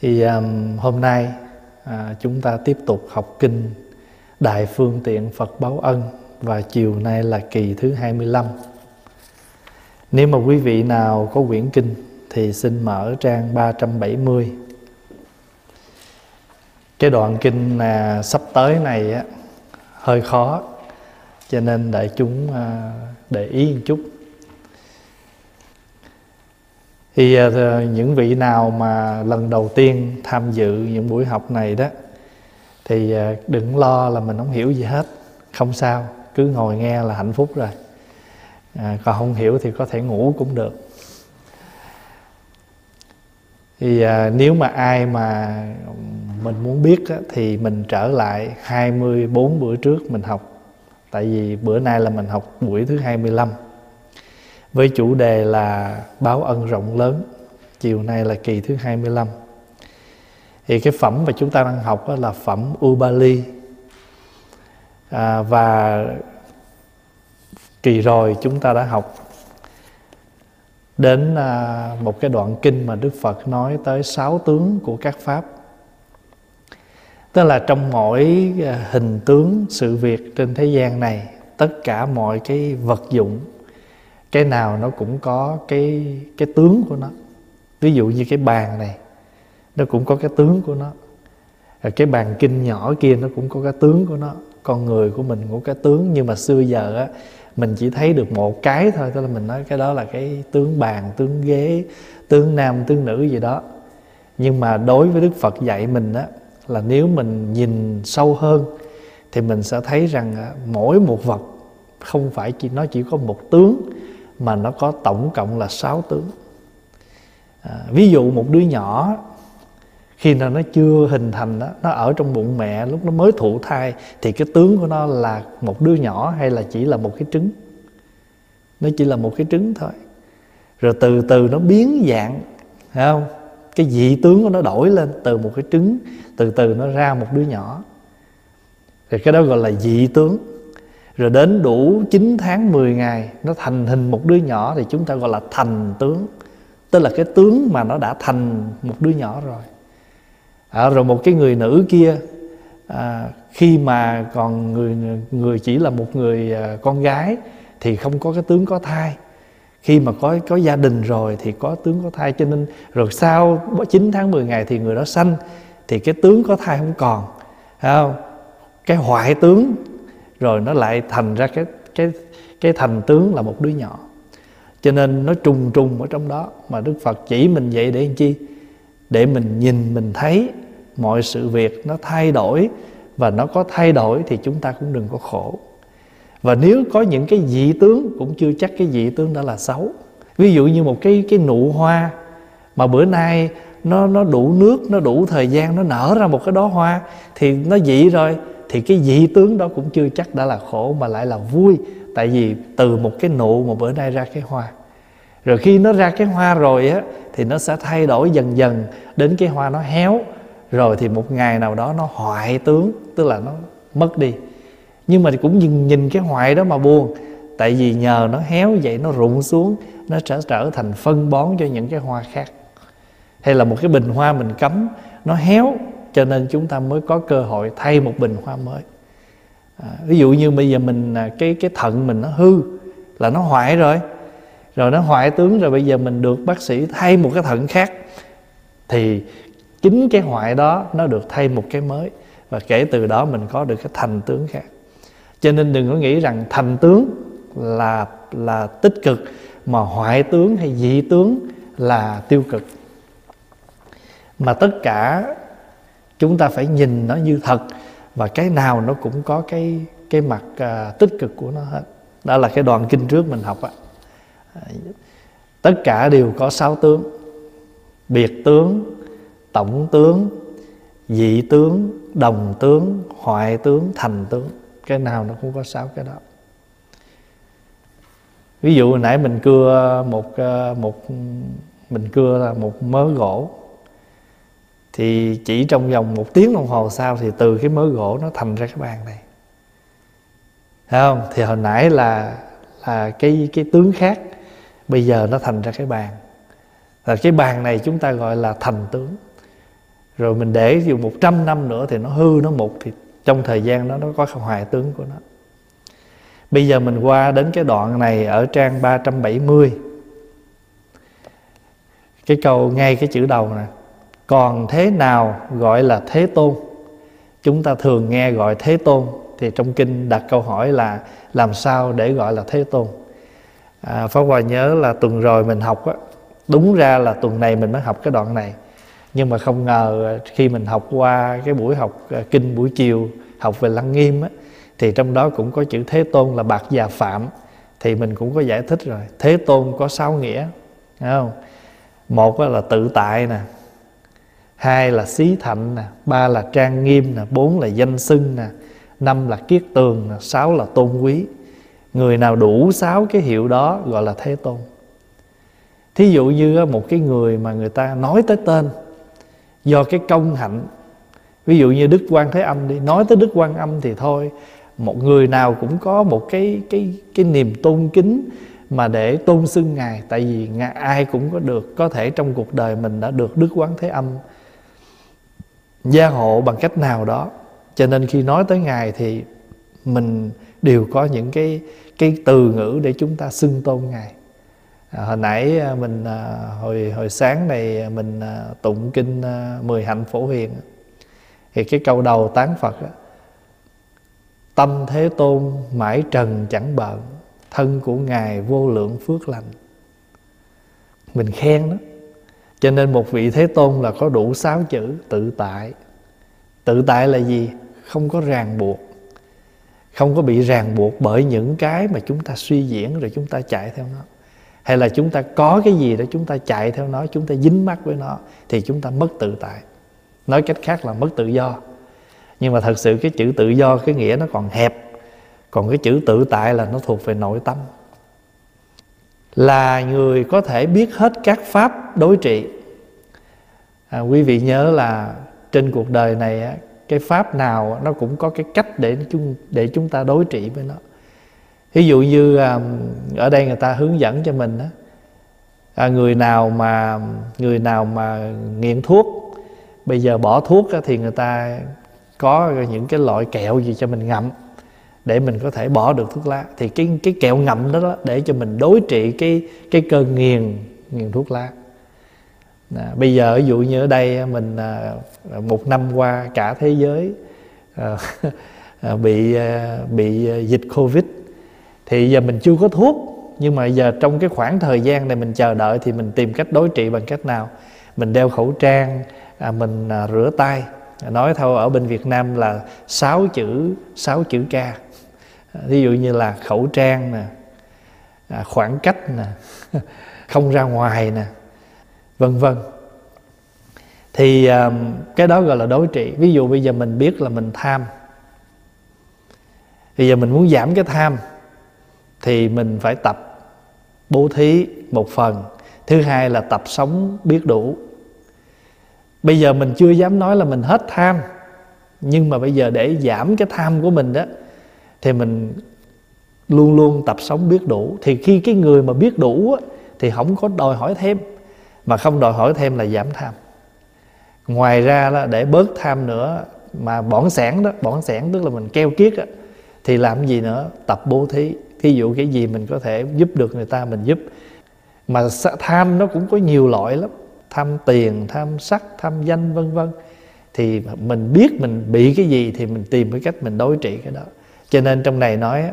thì um, hôm nay à, chúng ta tiếp tục học kinh Đại Phương Tiện Phật Báo Ân và chiều nay là kỳ thứ 25. Nếu mà quý vị nào có quyển kinh thì xin mở trang 370. Cái đoạn kinh à, sắp tới này á, hơi khó cho nên đại chúng à, để ý một chút thì à, những vị nào mà lần đầu tiên tham dự những buổi học này đó thì à, đừng lo là mình không hiểu gì hết. Không sao cứ ngồi nghe là hạnh phúc rồi. À, còn không hiểu thì có thể ngủ cũng được. Thì à, nếu mà ai mà mình muốn biết á, thì mình trở lại 24 bữa trước mình học. Tại vì bữa nay là mình học buổi thứ 25 với chủ đề là báo ân rộng lớn chiều nay là kỳ thứ 25 thì cái phẩm mà chúng ta đang học là phẩm Ubali. À, và kỳ rồi chúng ta đã học đến à, một cái đoạn kinh mà Đức Phật nói tới sáu tướng của các pháp. Tức là trong mỗi à, hình tướng sự việc trên thế gian này tất cả mọi cái vật dụng cái nào nó cũng có cái cái tướng của nó. Ví dụ như cái bàn này, nó cũng có cái tướng của nó. Rồi cái bàn kinh nhỏ kia nó cũng có cái tướng của nó. Con người của mình cũng có cái tướng, nhưng mà xưa giờ á, mình chỉ thấy được một cái thôi, tức là mình nói cái đó là cái tướng bàn, tướng ghế, tướng nam, tướng nữ gì đó. Nhưng mà đối với đức phật dạy mình á, là nếu mình nhìn sâu hơn, thì mình sẽ thấy rằng mỗi một vật không phải chỉ, nó chỉ có một tướng mà nó có tổng cộng là sáu tướng. À, ví dụ một đứa nhỏ khi nào nó chưa hình thành đó, nó ở trong bụng mẹ lúc nó mới thụ thai thì cái tướng của nó là một đứa nhỏ hay là chỉ là một cái trứng? Nó chỉ là một cái trứng thôi. Rồi từ từ nó biến dạng thấy không? Cái dị tướng của nó đổi lên từ một cái trứng từ từ nó ra một đứa nhỏ. Thì cái đó gọi là dị tướng rồi đến đủ 9 tháng 10 ngày nó thành hình một đứa nhỏ thì chúng ta gọi là thành tướng. Tức là cái tướng mà nó đã thành một đứa nhỏ rồi. À, rồi một cái người nữ kia à, khi mà còn người người chỉ là một người à, con gái thì không có cái tướng có thai. Khi mà có có gia đình rồi thì có tướng có thai cho nên rồi sau 9 tháng 10 ngày thì người đó sanh thì cái tướng có thai không còn. Không? Cái hoại tướng rồi nó lại thành ra cái cái cái thành tướng là một đứa nhỏ. Cho nên nó trùng trùng ở trong đó. Mà đức phật chỉ mình vậy để làm chi? Để mình nhìn, mình thấy mọi sự việc nó thay đổi. Và nó có thay đổi thì chúng ta cũng đừng có khổ. Và nếu có những cái dị tướng, cũng chưa chắc cái dị tướng đó là xấu. Ví dụ như một cái cái nụ hoa mà bữa nay nó nó đủ nước, nó đủ thời gian, nó nở ra một cái đó hoa thì nó dị rồi thì cái dị tướng đó cũng chưa chắc đã là khổ mà lại là vui. Tại vì từ một cái nụ mà bữa nay ra cái hoa. Rồi khi nó ra cái hoa rồi á thì nó sẽ thay đổi dần dần đến cái hoa nó héo. Rồi thì một ngày nào đó nó hoại tướng tức là nó mất đi. Nhưng mà cũng nhìn, nhìn cái hoại đó mà buồn. Tại vì nhờ nó héo vậy nó rụng xuống nó trở trở thành phân bón cho những cái hoa khác. Hay là một cái bình hoa mình cấm nó héo cho nên chúng ta mới có cơ hội thay một bình hoa mới. À, ví dụ như bây giờ mình à, cái cái thận mình nó hư là nó hoại rồi. Rồi nó hoại tướng rồi bây giờ mình được bác sĩ thay một cái thận khác thì chính cái hoại đó nó được thay một cái mới và kể từ đó mình có được cái thành tướng khác. Cho nên đừng có nghĩ rằng thành tướng là là tích cực mà hoại tướng hay dị tướng là tiêu cực. Mà tất cả chúng ta phải nhìn nó như thật và cái nào nó cũng có cái cái mặt à, tích cực của nó hết. Đó là cái đoạn kinh trước mình học á. Tất cả đều có sáu tướng. Biệt tướng tổng tướng dị tướng đồng tướng hoại tướng thành tướng. Cái nào nó cũng có sáu cái đó. Ví dụ nãy mình cưa một à, một mình cưa là một mớ gỗ thì chỉ trong vòng một tiếng đồng hồ sau thì từ cái mớ gỗ nó thành ra cái bàn này. Thấy không? Thì hồi nãy là là cái cái tướng khác, bây giờ nó thành ra cái bàn. Là cái bàn này chúng ta gọi là thành tướng. Rồi mình để dù 100 năm nữa thì nó hư, nó mục, thì trong thời gian đó nó có hoài tướng của nó. Bây giờ mình qua đến cái đoạn này ở trang 370 cái câu, ngay cái chữ đầu nè còn thế nào gọi là thế tôn? Chúng ta thường nghe gọi thế tôn thì trong kinh đặt câu hỏi là làm sao để gọi là thế tôn? À, pháp hòa nhớ là tuần rồi mình học á đúng ra là tuần này mình mới học cái đoạn này. Nhưng mà không ngờ khi mình học qua cái buổi học à, kinh buổi chiều học về lăng nghiêm á thì trong đó cũng có chữ thế tôn là bạc già phạm thì mình cũng có giải thích rồi thế tôn có sáu nghĩa không? Một là tự tại nè hai là xí thạnh nè ba là trang nghiêm nè bốn là danh xưng nè năm là kiết tường nè sáu là tôn quý. Người nào đủ sáu cái hiệu đó gọi là thế tôn. Thí dụ như một cái người mà người ta nói tới tên do cái công hạnh ví dụ như đức quan thế âm đi nói tới đức quan âm thì thôi một người nào cũng có một cái cái cái niềm tôn kính mà để tôn xưng ngài tại vì ngài, ai cũng có được có thể trong cuộc đời mình đã được đức quán thế âm gia hộ bằng cách nào đó. Cho nên khi nói tới ngài thì mình đều có những cái cái từ ngữ để chúng ta xưng tôn ngài. À, hồi nãy à, mình à, hồi hồi sáng này à, mình à, tụng kinh à, mười hạnh phổ hiền thì cái câu đầu tán phật tâm thế tôn mãi trần chẳng bận thân của ngài vô lượng phước lành. Mình khen đó cho nên một vị thế tôn là có đủ sáu chữ tự tại. Tự tại là gì? Không có ràng buộc. Không có bị ràng buộc bởi những cái mà chúng ta suy diễn rồi chúng ta chạy theo nó. Hay là chúng ta có cái gì đó chúng ta chạy theo nó, chúng ta dính mắc với nó, thì chúng ta mất tự tại. Nói cách khác là mất tự do. Nhưng mà thật sự cái chữ tự do, cái nghĩa nó còn hẹp. Còn cái chữ tự tại là nó thuộc về nội tâm là người có thể biết hết các pháp đối trị. À, quý vị nhớ là trên cuộc đời này cái pháp nào nó cũng có cái cách để chúng để chúng ta đối trị với nó. Ví dụ như à, ở đây người ta hướng dẫn cho mình đó, à, người nào mà người nào mà nghiện thuốc bây giờ bỏ thuốc thì người ta có những cái loại kẹo gì cho mình ngậm để mình có thể bỏ được thuốc lá. Thì cái cái kẹo ngậm đó, đó để cho mình đối trị cái cái cơn nghiền nghiền thuốc lá. À, bây giờ ví dụ như ở đây mình à, một năm qua cả thế giới à, à, bị à, bị dịch covid. Thì giờ mình chưa có thuốc nhưng mà giờ trong cái khoảng thời gian này mình chờ đợi thì mình tìm cách đối trị bằng cách nào? Mình đeo khẩu trang à, mình à, rửa tay. Nói thôi ở bên Việt Nam là sáu chữ sáu chữ ca ví dụ như là khẩu trang nè à, khoảng cách nè, không ra ngoài nè, vân vân. Thì à, cái đó gọi là đối trị. Ví dụ bây giờ mình biết là mình tham. Bây giờ mình muốn giảm cái tham thì mình phải tập bố thí một phần. Thứ hai là tập sống biết đủ. Bây giờ mình chưa dám nói là mình hết tham, nhưng mà bây giờ để giảm cái tham của mình đó thì mình luôn luôn tập sống biết đủ. Thì khi cái người mà biết đủ á, thì không có đòi hỏi thêm. Mà không đòi hỏi thêm là giảm tham. Ngoài ra là để bớt tham nữa mà bỏng sản đó bỏng sản tức là mình keo kiết á, thì làm gì nữa? Tập bố thí. Thí dụ cái gì mình có thể giúp được người ta mình giúp. Mà tham nó cũng có nhiều loại lắm. Tham tiền tham sắc tham danh vân vân. Thì mình biết mình bị cái gì thì mình tìm cái cách mình đối trị cái đó cho nên trong này nói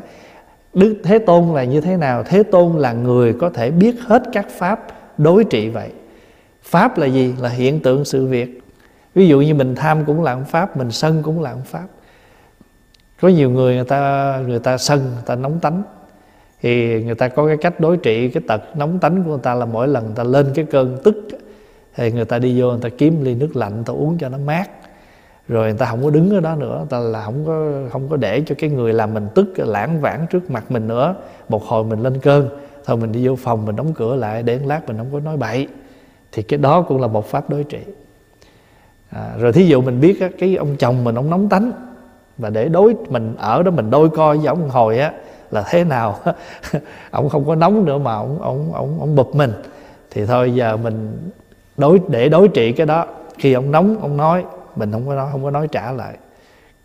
đức thế tôn là như thế nào? Thế tôn là người có thể biết hết các pháp đối trị vậy. Pháp là gì? Là hiện tượng sự việc. Ví dụ như mình tham cũng là pháp, mình sân cũng là pháp. Có nhiều người người ta người ta sân, người ta nóng tánh. Thì người ta có cái cách đối trị, cái tật nóng tánh của người ta là mỗi lần người ta lên cái cơn tức thì người ta đi vô người ta kiếm ly nước lạnh, người ta uống cho nó mát rồi người ta không có đứng ở đó nữa người ta là không có không có để cho cái người làm mình tức lãng vãng trước mặt mình nữa. Một hồi mình lên cơn thôi mình đi vô phòng mình đóng cửa lại để lát mình không có nói bậy. Thì cái đó cũng là một pháp đối trị. À, rồi thí dụ mình biết á, cái ông chồng mình ông nóng tánh và để đối mình ở đó mình đôi coi với ông hồi á là thế nào? Ông không có nóng nữa mà ông ông ông ông bụp mình. Thì thôi giờ mình đối để đối trị cái đó. Khi ông nóng ông nói mình không có nói không có nói trả lại.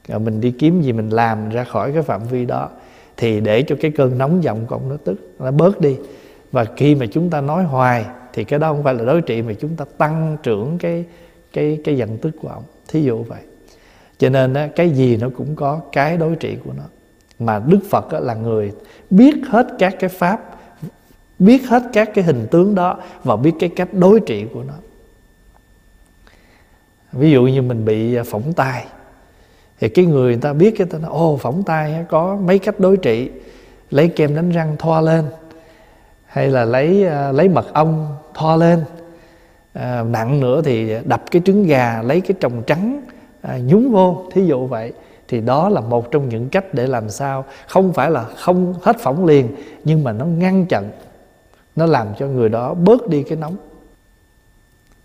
Rồi mình đi kiếm gì mình làm ra khỏi cái phạm vi đó thì để cho cái cơn nóng giọng của ông nó tức nó bớt đi. Và khi mà chúng ta nói hoài thì cái đó không phải là đối trị mà chúng ta tăng trưởng cái cái cái giận tức của ông. Thí dụ vậy. Cho nên á, cái gì nó cũng có cái đối trị của nó. Mà đức phật á, là người biết hết các cái pháp biết hết các cái hình tướng đó và biết cái cách đối trị của nó ví dụ như mình bị à, phỏng tai thì cái người người ta biết cái ta nói ô phỏng tai có mấy cách đối trị lấy kem đánh răng thoa lên hay là lấy à, lấy mật ong thoa lên. À, nặng nữa thì đập cái trứng gà lấy cái trồng trắng à, nhúng vô thí dụ vậy. Thì đó là một trong những cách để làm sao không phải là không hết phỏng liền nhưng mà nó ngăn chặn nó làm cho người đó bớt đi cái nóng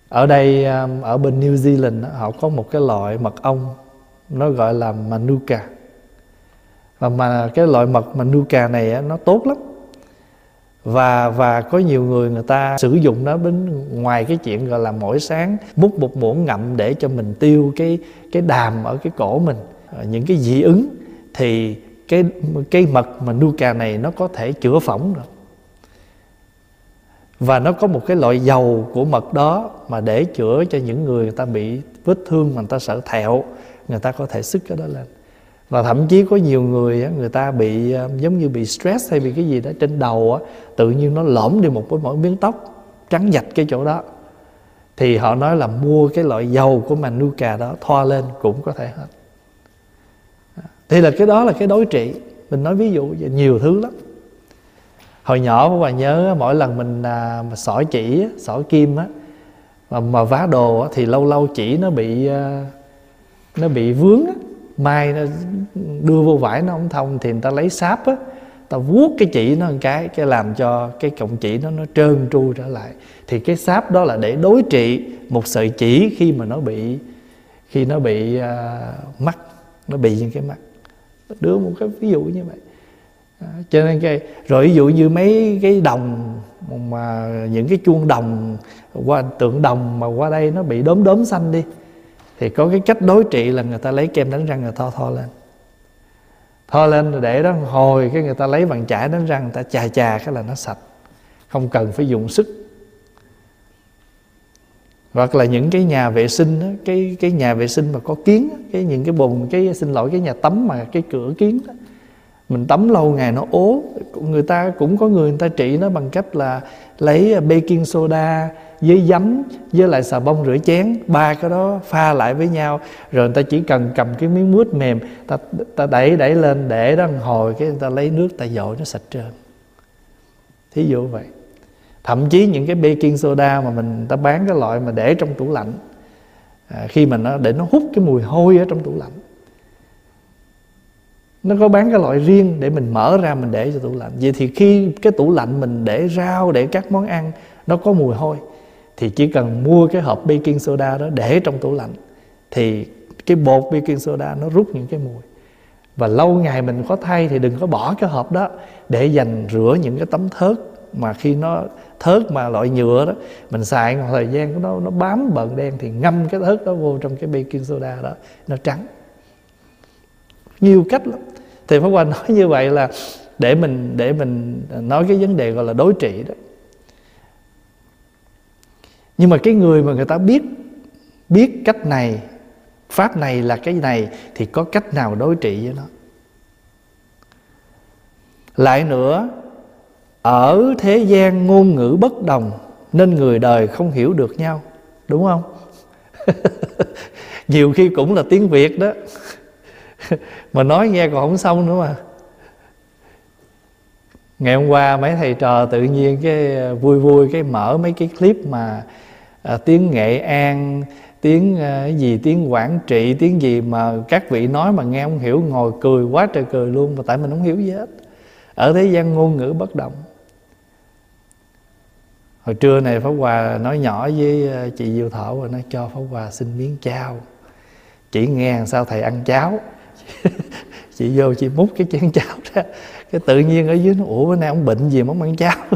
ở đây um, ở bên New Zealand họ có một cái loại mật ong, nó gọi là manuka. Và mà cái loại mật manuka này nó tốt lắm. Và và có nhiều người người ta sử dụng nó bên ngoài cái chuyện gọi là mỗi sáng múc một muỗng ngậm để cho mình tiêu cái cái đàm ở cái cổ mình. Ờ, những cái dị ứng thì cái cái mật manuka này nó có thể chữa phỏng được và nó có một cái loại dầu của mật đó mà để chữa cho những người người ta bị vết thương mà người ta sợ thẹo, người ta có thể sức cái đó lên. Và thậm chí có nhiều người người ta bị à, giống như bị stress hay bị cái gì đó trên đầu tự nhiên nó lõm đi một cái mỗi miếng tóc trắng dạch cái chỗ đó. Thì họ nói là mua cái loại dầu của manuka đó thoa lên cũng có thể hết. À, thì là cái đó là cái đối trị. Mình nói ví dụ nhiều thứ lắm hồi nhỏ các bà nhớ mỗi lần mình à, mà sỏi chỉ sỏi kim á mà, mà vá đồ á, thì lâu lâu chỉ nó bị à, nó bị vướng á. Mai nó đưa vô vải nó không thông thì người ta lấy sáp á ta vuốt cái chỉ nó một cái cái làm cho cái cọng chỉ nó nó trơn tru trở lại. Thì cái sáp đó là để đối trị một sợi chỉ khi mà nó bị khi nó bị à, mắc nó bị những cái mắt đưa một cái ví dụ như vậy cho nên cái rồi ví dụ như mấy cái đồng mà những cái chuông đồng qua tượng đồng mà qua đây nó bị đốm đốm xanh đi thì có cái cách đối trị là người ta lấy kem đánh răng người ta thoa lên. Thoa lên để đó hồi cái người ta lấy bằng chải đánh răng người ta chà chà cái là nó sạch. Không cần phải dùng sức. Hoặc là những cái nhà vệ sinh đó, cái cái nhà vệ sinh mà có kiến đó, cái những cái bồn cái xin lỗi cái nhà tắm mà cái cửa kiến đó, mình tắm lâu ngày nó ố. Người ta cũng có người người ta trị nó bằng cách là lấy baking soda với giấm với lại xà bông rửa chén. Ba cái đó pha lại với nhau. Rồi người ta chỉ cần cầm cái miếng mút mềm ta, ta đẩy đẩy lên để đó hồi cái người ta lấy nước ta dội nó sạch trơn. Thí dụ vậy. Thậm chí những cái baking soda mà mình ta bán cái loại mà để trong tủ lạnh à, khi mà nó để nó hút cái mùi hôi ở trong tủ lạnh nó có bán cái loại riêng để mình mở ra mình để cho tủ lạnh. Vậy thì khi cái tủ lạnh mình để rau, để các món ăn, nó có mùi hôi, thì chỉ cần mua cái hộp baking soda đó để trong tủ lạnh, thì cái bột baking soda nó rút những cái mùi. Và lâu ngày mình có thay thì đừng có bỏ cái hộp đó để dành rửa những cái tấm thớt mà khi nó, thớt mà loại nhựa đó, mình xài một thời gian nó nó bám bợn đen thì ngâm cái thớt đó vô trong cái baking soda đó, nó trắng. Nhiều cách lắm thì Pháp quan nói như vậy là để mình để mình nói cái vấn đề gọi là đối trị đó. Nhưng mà cái người mà người ta biết biết cách này, pháp này là cái này, thì có cách nào đối trị với nó? Lại nữa, ở thế gian ngôn ngữ bất đồng, nên người đời không hiểu được nhau, đúng không? Nhiều khi cũng là tiếng việt đó. mà nói nghe còn không xong nữa mà. Ngày hôm qua mấy thầy trò tự nhiên cái ờ, vui vui cái mở mấy cái clip mà à, tiếng nghệ an tiếng à, gì tiếng quảng trị tiếng gì mà các vị nói mà nghe không hiểu ngồi cười quá trời cười luôn mà tại mình không hiểu gì hết. Ở thế gian ngôn ngữ bất động. Hồi trưa này pháp hòa nói nhỏ với chị diệu thảo và nó cho pháp hòa xin miếng chao chỉ nghe sao thầy ăn cháo. chị vô chị múc cái chén cháo ra. Cái tự nhiên ở dưới nó, ủa, bữa nay ông bệnh gì mà ông ăn cháo?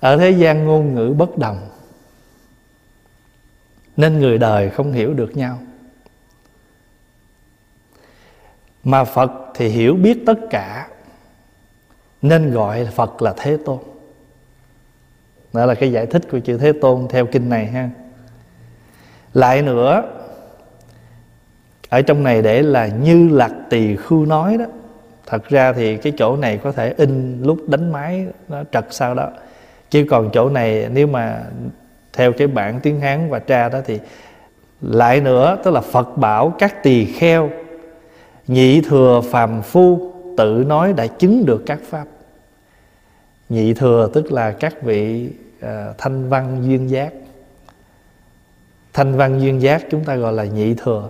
Ở thế gian ngôn ngữ bất đồng, nên người đời không hiểu được nhau. Mà phật thì hiểu biết tất cả, nên gọi phật là thế tôn. Đó là cái giải thích của chữ thế tôn theo kinh này ha lại nữa ở trong này để là như lạc tỳ khưu nói đó. Thật ra thì cái chỗ này có thể in lúc đánh máy nó trật sau đó. Chứ còn chỗ này nếu mà theo cái bản tiếng hán và tra đó thì lại nữa tức là phật bảo các tỳ kheo nhị thừa phàm phu tự nói đã chứng được các pháp. Nhị thừa tức là các vị uh, thanh văn duyên giác thanh văn duyên giác chúng ta gọi là nhị thừa.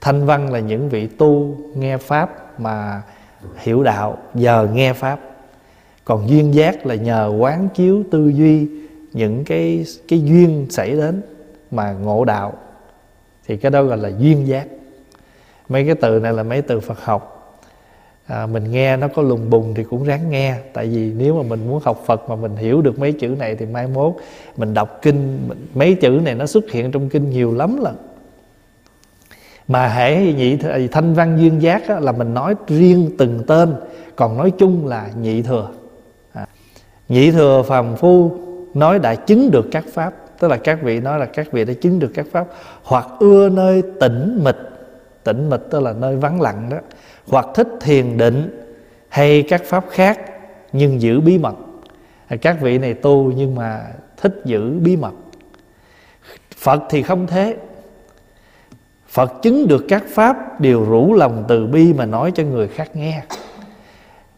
Thanh văn là những vị tu nghe pháp mà hiểu đạo, giờ nghe pháp. Còn duyên giác là nhờ quán chiếu tư duy, những cái cái duyên xảy đến mà ngộ đạo. Thì cái đó gọi là duyên giác. Mấy cái từ này là mấy từ Phật học à, mình nghe nó có lùng bùng thì cũng ráng nghe. Tại vì nếu mà mình muốn học Phật mà mình hiểu được mấy chữ này thì mai mốt mình đọc kinh mấy chữ này nó xuất hiện trong kinh nhiều lắm lần mà hễ nhị à, thanh văn duyên giác á, là mình nói riêng từng tên còn nói chung là nhị thừa. À. nhị thừa phàm phu nói đã chứng được các pháp tức là các vị nói là các vị đã chứng được các pháp hoặc ưa nơi tĩnh mịch. Tĩnh mịch tức là nơi vắng lặng đó hoặc thích thiền định hay các pháp khác nhưng giữ bí mật. À, các vị này tu nhưng mà thích giữ bí mật. Phật thì không thế. Phật chứng được các pháp đều rủ lòng từ bi mà nói cho người khác nghe.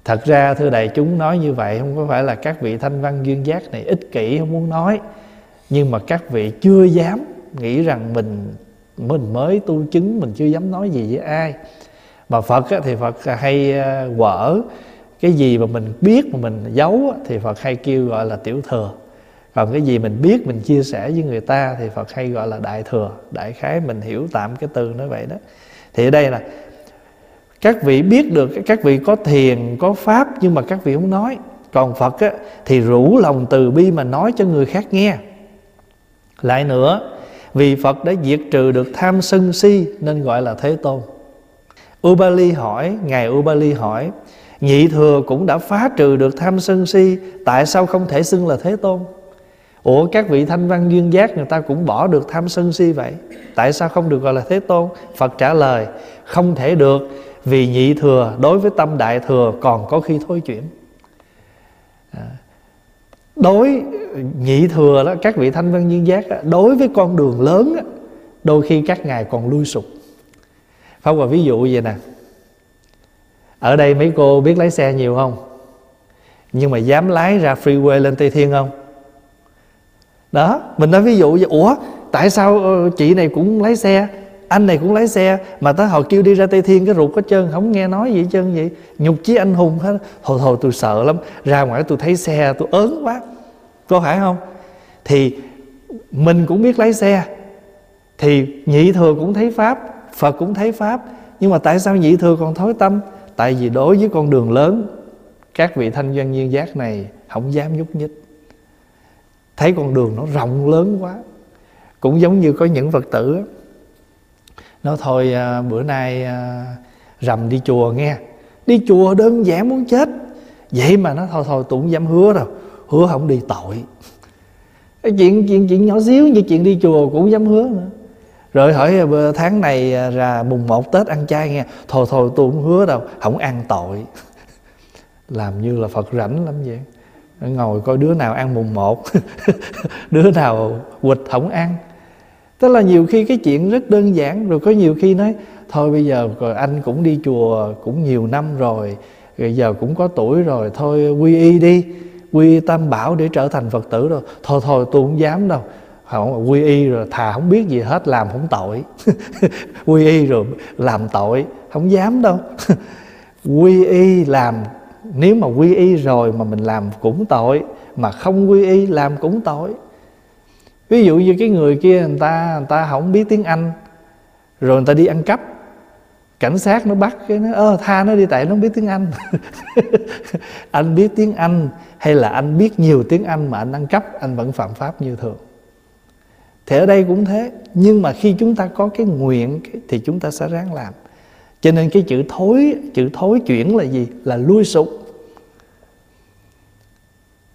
Thật ra, thưa đại chúng, nói như vậy không có phải là các vị thanh văn duyên giác này ích kỷ không muốn nói. Nhưng mà các vị chưa dám nghĩ rằng mình mình mới tu chứng, mình chưa dám nói gì với ai mà phật á, thì phật hay ờ, quở cái gì mà mình biết mà mình giấu á, thì phật hay kêu gọi là tiểu thừa. Còn cái gì mình biết mình chia sẻ với người ta thì phật hay gọi là đại thừa. Đại khái mình hiểu tạm cái từ nói vậy đó. Thì ở đây là các vị biết được các vị có thiền có pháp nhưng mà các vị không nói. Còn phật á, thì rủ lòng từ bi mà nói cho người khác nghe. Lại nữa vì phật đã diệt trừ được tham sân si nên gọi là thế tôn ubali hỏi, ngài ubali hỏi, nhị thừa cũng đã phá trừ được tham sân si, tại sao không thể xưng là thế tôn? Ủa, các vị thanh văn duyên giác người ta cũng bỏ được tham sân si vậy? Tại sao không được gọi là thế tôn? Phật trả lời, không thể được, vì nhị thừa đối với tâm đại thừa còn có khi thối chuyển. À, đối, nhị thừa đó, các vị thanh văn duyên giác đối với con đường lớn đôi khi các ngài còn lui sụp. Pháp Hòa ví dụ vậy nè. Ở đây mấy cô biết lái xe nhiều không? Nhưng mà dám lái ra freeway lên Tây Thiên không? Đó, Mình nói ví dụ vậy. Ủa, tại sao ờ, chị này cũng lái xe, anh này cũng lái xe, mà tới họ kêu đi ra tây thiên cái ruột có chân không nghe nói gì hết trơn vậy? Nhục chí anh hùng hết. Thôi thôi tôi sợ lắm. Ra ngoài tôi thấy xe tôi ớn quá. Có phải không? Thì mình cũng biết lái xe. Thì nhị thừa cũng thấy pháp phật cũng thấy pháp. Nhưng mà tại sao nhị thừa còn thối tâm? Tại vì đối với con đường lớn các vị thanh doanh nhiên giác này không dám nhúc nhích. Thấy con đường nó rộng lớn quá. Cũng giống như có những phật tử nó thôi à, bữa nay à, rầm đi chùa nghe. Đi chùa đơn giản muốn chết. Vậy mà nó thôi thôi tôi dám hứa rồi, hứa không đi tội. Cái chuyện chuyện chuyện nhỏ xíu như chuyện đi chùa cũng dám hứa nữa rồi hỏi ờ, tháng này ờ, ra mùng một tết ăn chay nghe. Thôi thôi, tôi không hứa đâu, không ăn tội. Làm như là phật rảnh lắm vậy. Ngồi coi đứa nào ăn mùng một, đứa nào quịch không ăn. Tức là nhiều khi cái chuyện rất đơn giản, rồi có nhiều khi nói, thôi bây giờ anh cũng đi chùa cũng nhiều năm rồi rồi giờ cũng có tuổi rồi, thôi quy y đi, quy y tam bảo để trở thành phật tử rồi. Thôi thôi, tôi không dám đâu không, quy y rồi thà không biết gì hết, làm không tội. Quy y rồi làm tội, không dám đâu. Quy y làm, nếu mà quy y rồi mà mình làm cũng tội, mà không quy y làm cũng tội. Ví dụ như cái người kia, người ta người ta không biết tiếng anh, rồi người ta đi ăn cắp, cảnh sát nó bắt cái nó, ơ, tha nó đi, tại nó không biết tiếng anh. Anh biết tiếng anh hay là anh biết nhiều tiếng anh mà anh ăn cắp, anh vẫn phạm pháp như thường thì ở đây cũng thế nhưng mà khi chúng ta có cái nguyện thì chúng ta sẽ ráng làm. Cho nên cái chữ thối chữ thối chuyển là gì? Là lui sụp.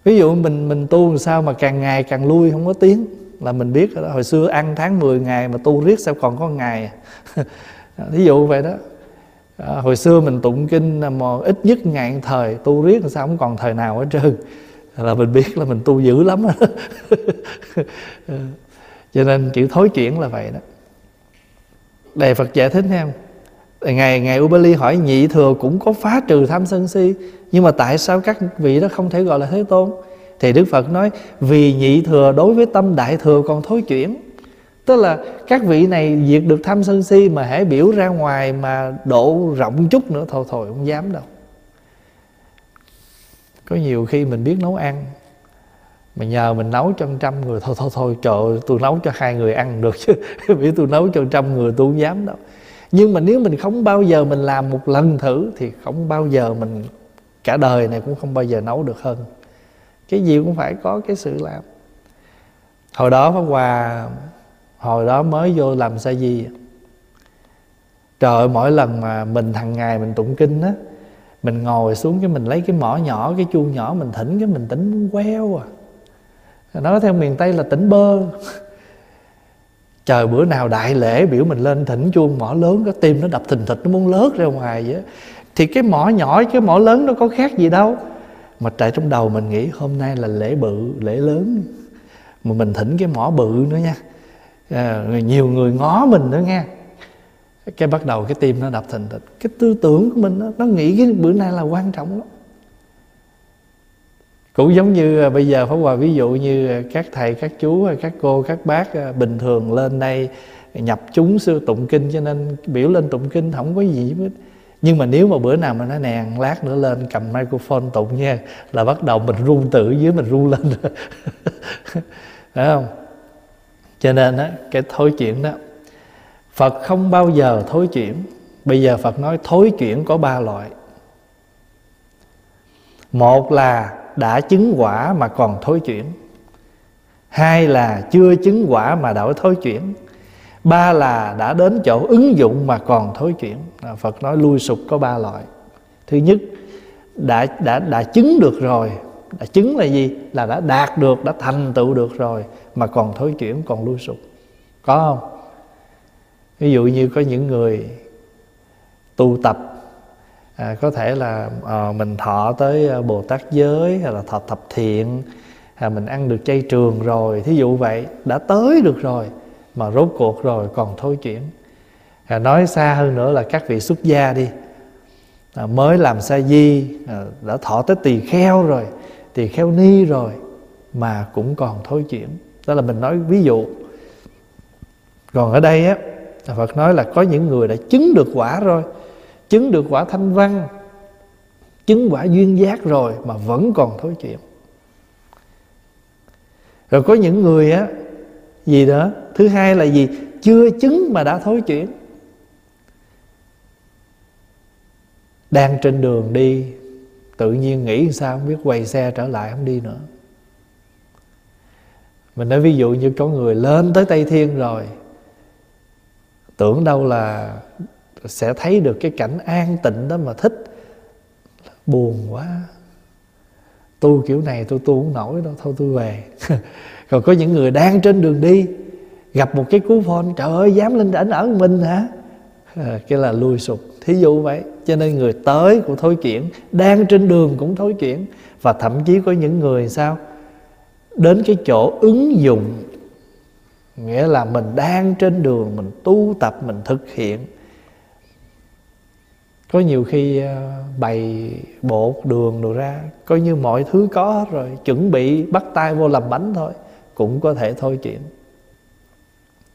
Ví dụ mình mình tu làm sao mà càng ngày càng lui không có tiếng. Là mình biết đó. hồi xưa ăn tháng 10 ngày mà tu riết sao còn có ngày à? ví dụ vậy đó. À, hồi xưa mình tụng kinh mà ít nhất ngàn thời tu riết sao không còn thời nào hết trơn. Là mình biết là mình tu dữ lắm cho nên chữ thối chuyển là vậy đó. Đề Phật giải thích em. Ngày ngày Ubali hỏi, nhị thừa cũng có phá trừ tham sân si, nhưng mà tại sao các vị đó không thể gọi là thế tôn? Thì Đức Phật nói, vì nhị thừa đối với tâm đại thừa còn thối chuyển. Tức là các vị này diệt được tham sân si mà hãy biểu ra ngoài mà độ rộng chút nữa, thôi thôi, không dám đâu. Có nhiều khi mình biết nấu ăn mà nhờ mình nấu cho trăm người, thôi thôi thôi, trời tôi nấu cho hai người ăn được chứ. Vì tôi nấu cho trăm người, tôi không dám đâu. Nhưng mà nếu mình không bao giờ mình làm một lần thử, thì không bao giờ mình, cả đời này cũng không bao giờ nấu được hơn. Cái gì cũng phải có cái sự làm. Hồi đó pháp hòa, hồi đó mới vô làm sa di. Trời ơi, mỗi lần mà mình thằng ngày mình tụng kinh á, mình ngồi xuống cái mình lấy cái mỏ nhỏ, cái chuông nhỏ mình thỉnh, cái mình tính muốn queo à nói theo miền tây là tỉnh bơ. Trời bữa nào đại lễ biểu mình lên thỉnh chuông mỏ lớn cái tim nó đập thình thịch nó muốn lớt ra ngoài vậy thì cái mỏ nhỏ cái mỏ lớn nó có khác gì đâu. Mà tại trong đầu mình nghĩ hôm nay là lễ bự lễ lớn. Mà mình thỉnh cái mỏ bự nữa nha. À, nhiều người ngó mình nữa nghe. Cái bắt đầu cái tim nó đập thình thịch. Cái tư tưởng của mình nó, nó nghĩ cái bữa nay là quan trọng lắm cũng giống như à, bây giờ Pháp Hòa ví dụ như các thầy, các chú, à, các cô, các bác à, bình thường lên đây nhập chúng sư tụng kinh cho nên biểu lên tụng kinh không có gì hết. Nhưng mà nếu mà bữa nào mà nó nè lát nữa lên cầm microphone tụng nha là bắt đầu mình run tự dưới mình run lên. Phải không? Cho nên á cái thối chuyển đó phật không bao giờ thối chuyển. Bây giờ phật nói thối chuyển có ba loại. Một là đã chứng quả mà còn thối chuyển. Hai là chưa chứng quả mà đã thối chuyển. Ba là đã đến chỗ ứng dụng mà còn thối chuyển. À, Phật nói lui sụp có ba loại. Thứ nhất, đã đã đã chứng được rồi. Đã chứng là gì? Là đã đạt được, đã thành tựu được rồi mà còn thối chuyển, còn lui sụp. Có không? Ví dụ như có những người tu tập à, có thể là à, mình thọ tới ờ, bồ tát giới hay là thọ thập thiện à, mình ăn được chay trường rồi thí dụ vậy đã tới được rồi mà rốt cuộc rồi còn thôi chuyển. À, nói xa hơn nữa là các vị xuất gia đi à, mới làm sa di à, đã thọ tới tỳ kheo rồi tỳ kheo ni rồi mà cũng còn thôi chuyển. Đó là mình nói ví dụ. Còn ở đây á Phật nói là có những người đã chứng được quả rồi chứng được quả thanh văn, chứng quả duyên giác rồi mà vẫn còn thối chuyện rồi có những người á, gì đó, thứ hai là gì? Chưa chứng mà đã thối chuyển. Đang trên đường đi, tự nhiên nghĩ sao không biết quay xe trở lại không đi nữa. Mình nói ví dụ như có người lên tới tây thiên rồi, tưởng đâu là sẽ thấy được cái cảnh an tịnh đó mà thích. Buồn quá. Tu kiểu này tôi tu không nổi đâu thôi tôi về. Còn có những người đang trên đường đi gặp một cái cú phone trời ơi dám lên ảnh ở mình hả? À, cái là lui sụp. Thí dụ vậy. Cho nên người tới cũng thối chuyển đang trên đường cũng thối chuyển và thậm chí có những người sao? Đến cái chỗ ứng dụng nghĩa là mình đang trên đường mình tu tập mình thực hiện có nhiều khi ờ, bày bột đường đồ ra, coi như mọi thứ có hết rồi, chuẩn bị bắt tay vô làm bánh thôi, cũng có thể thôi chuyện.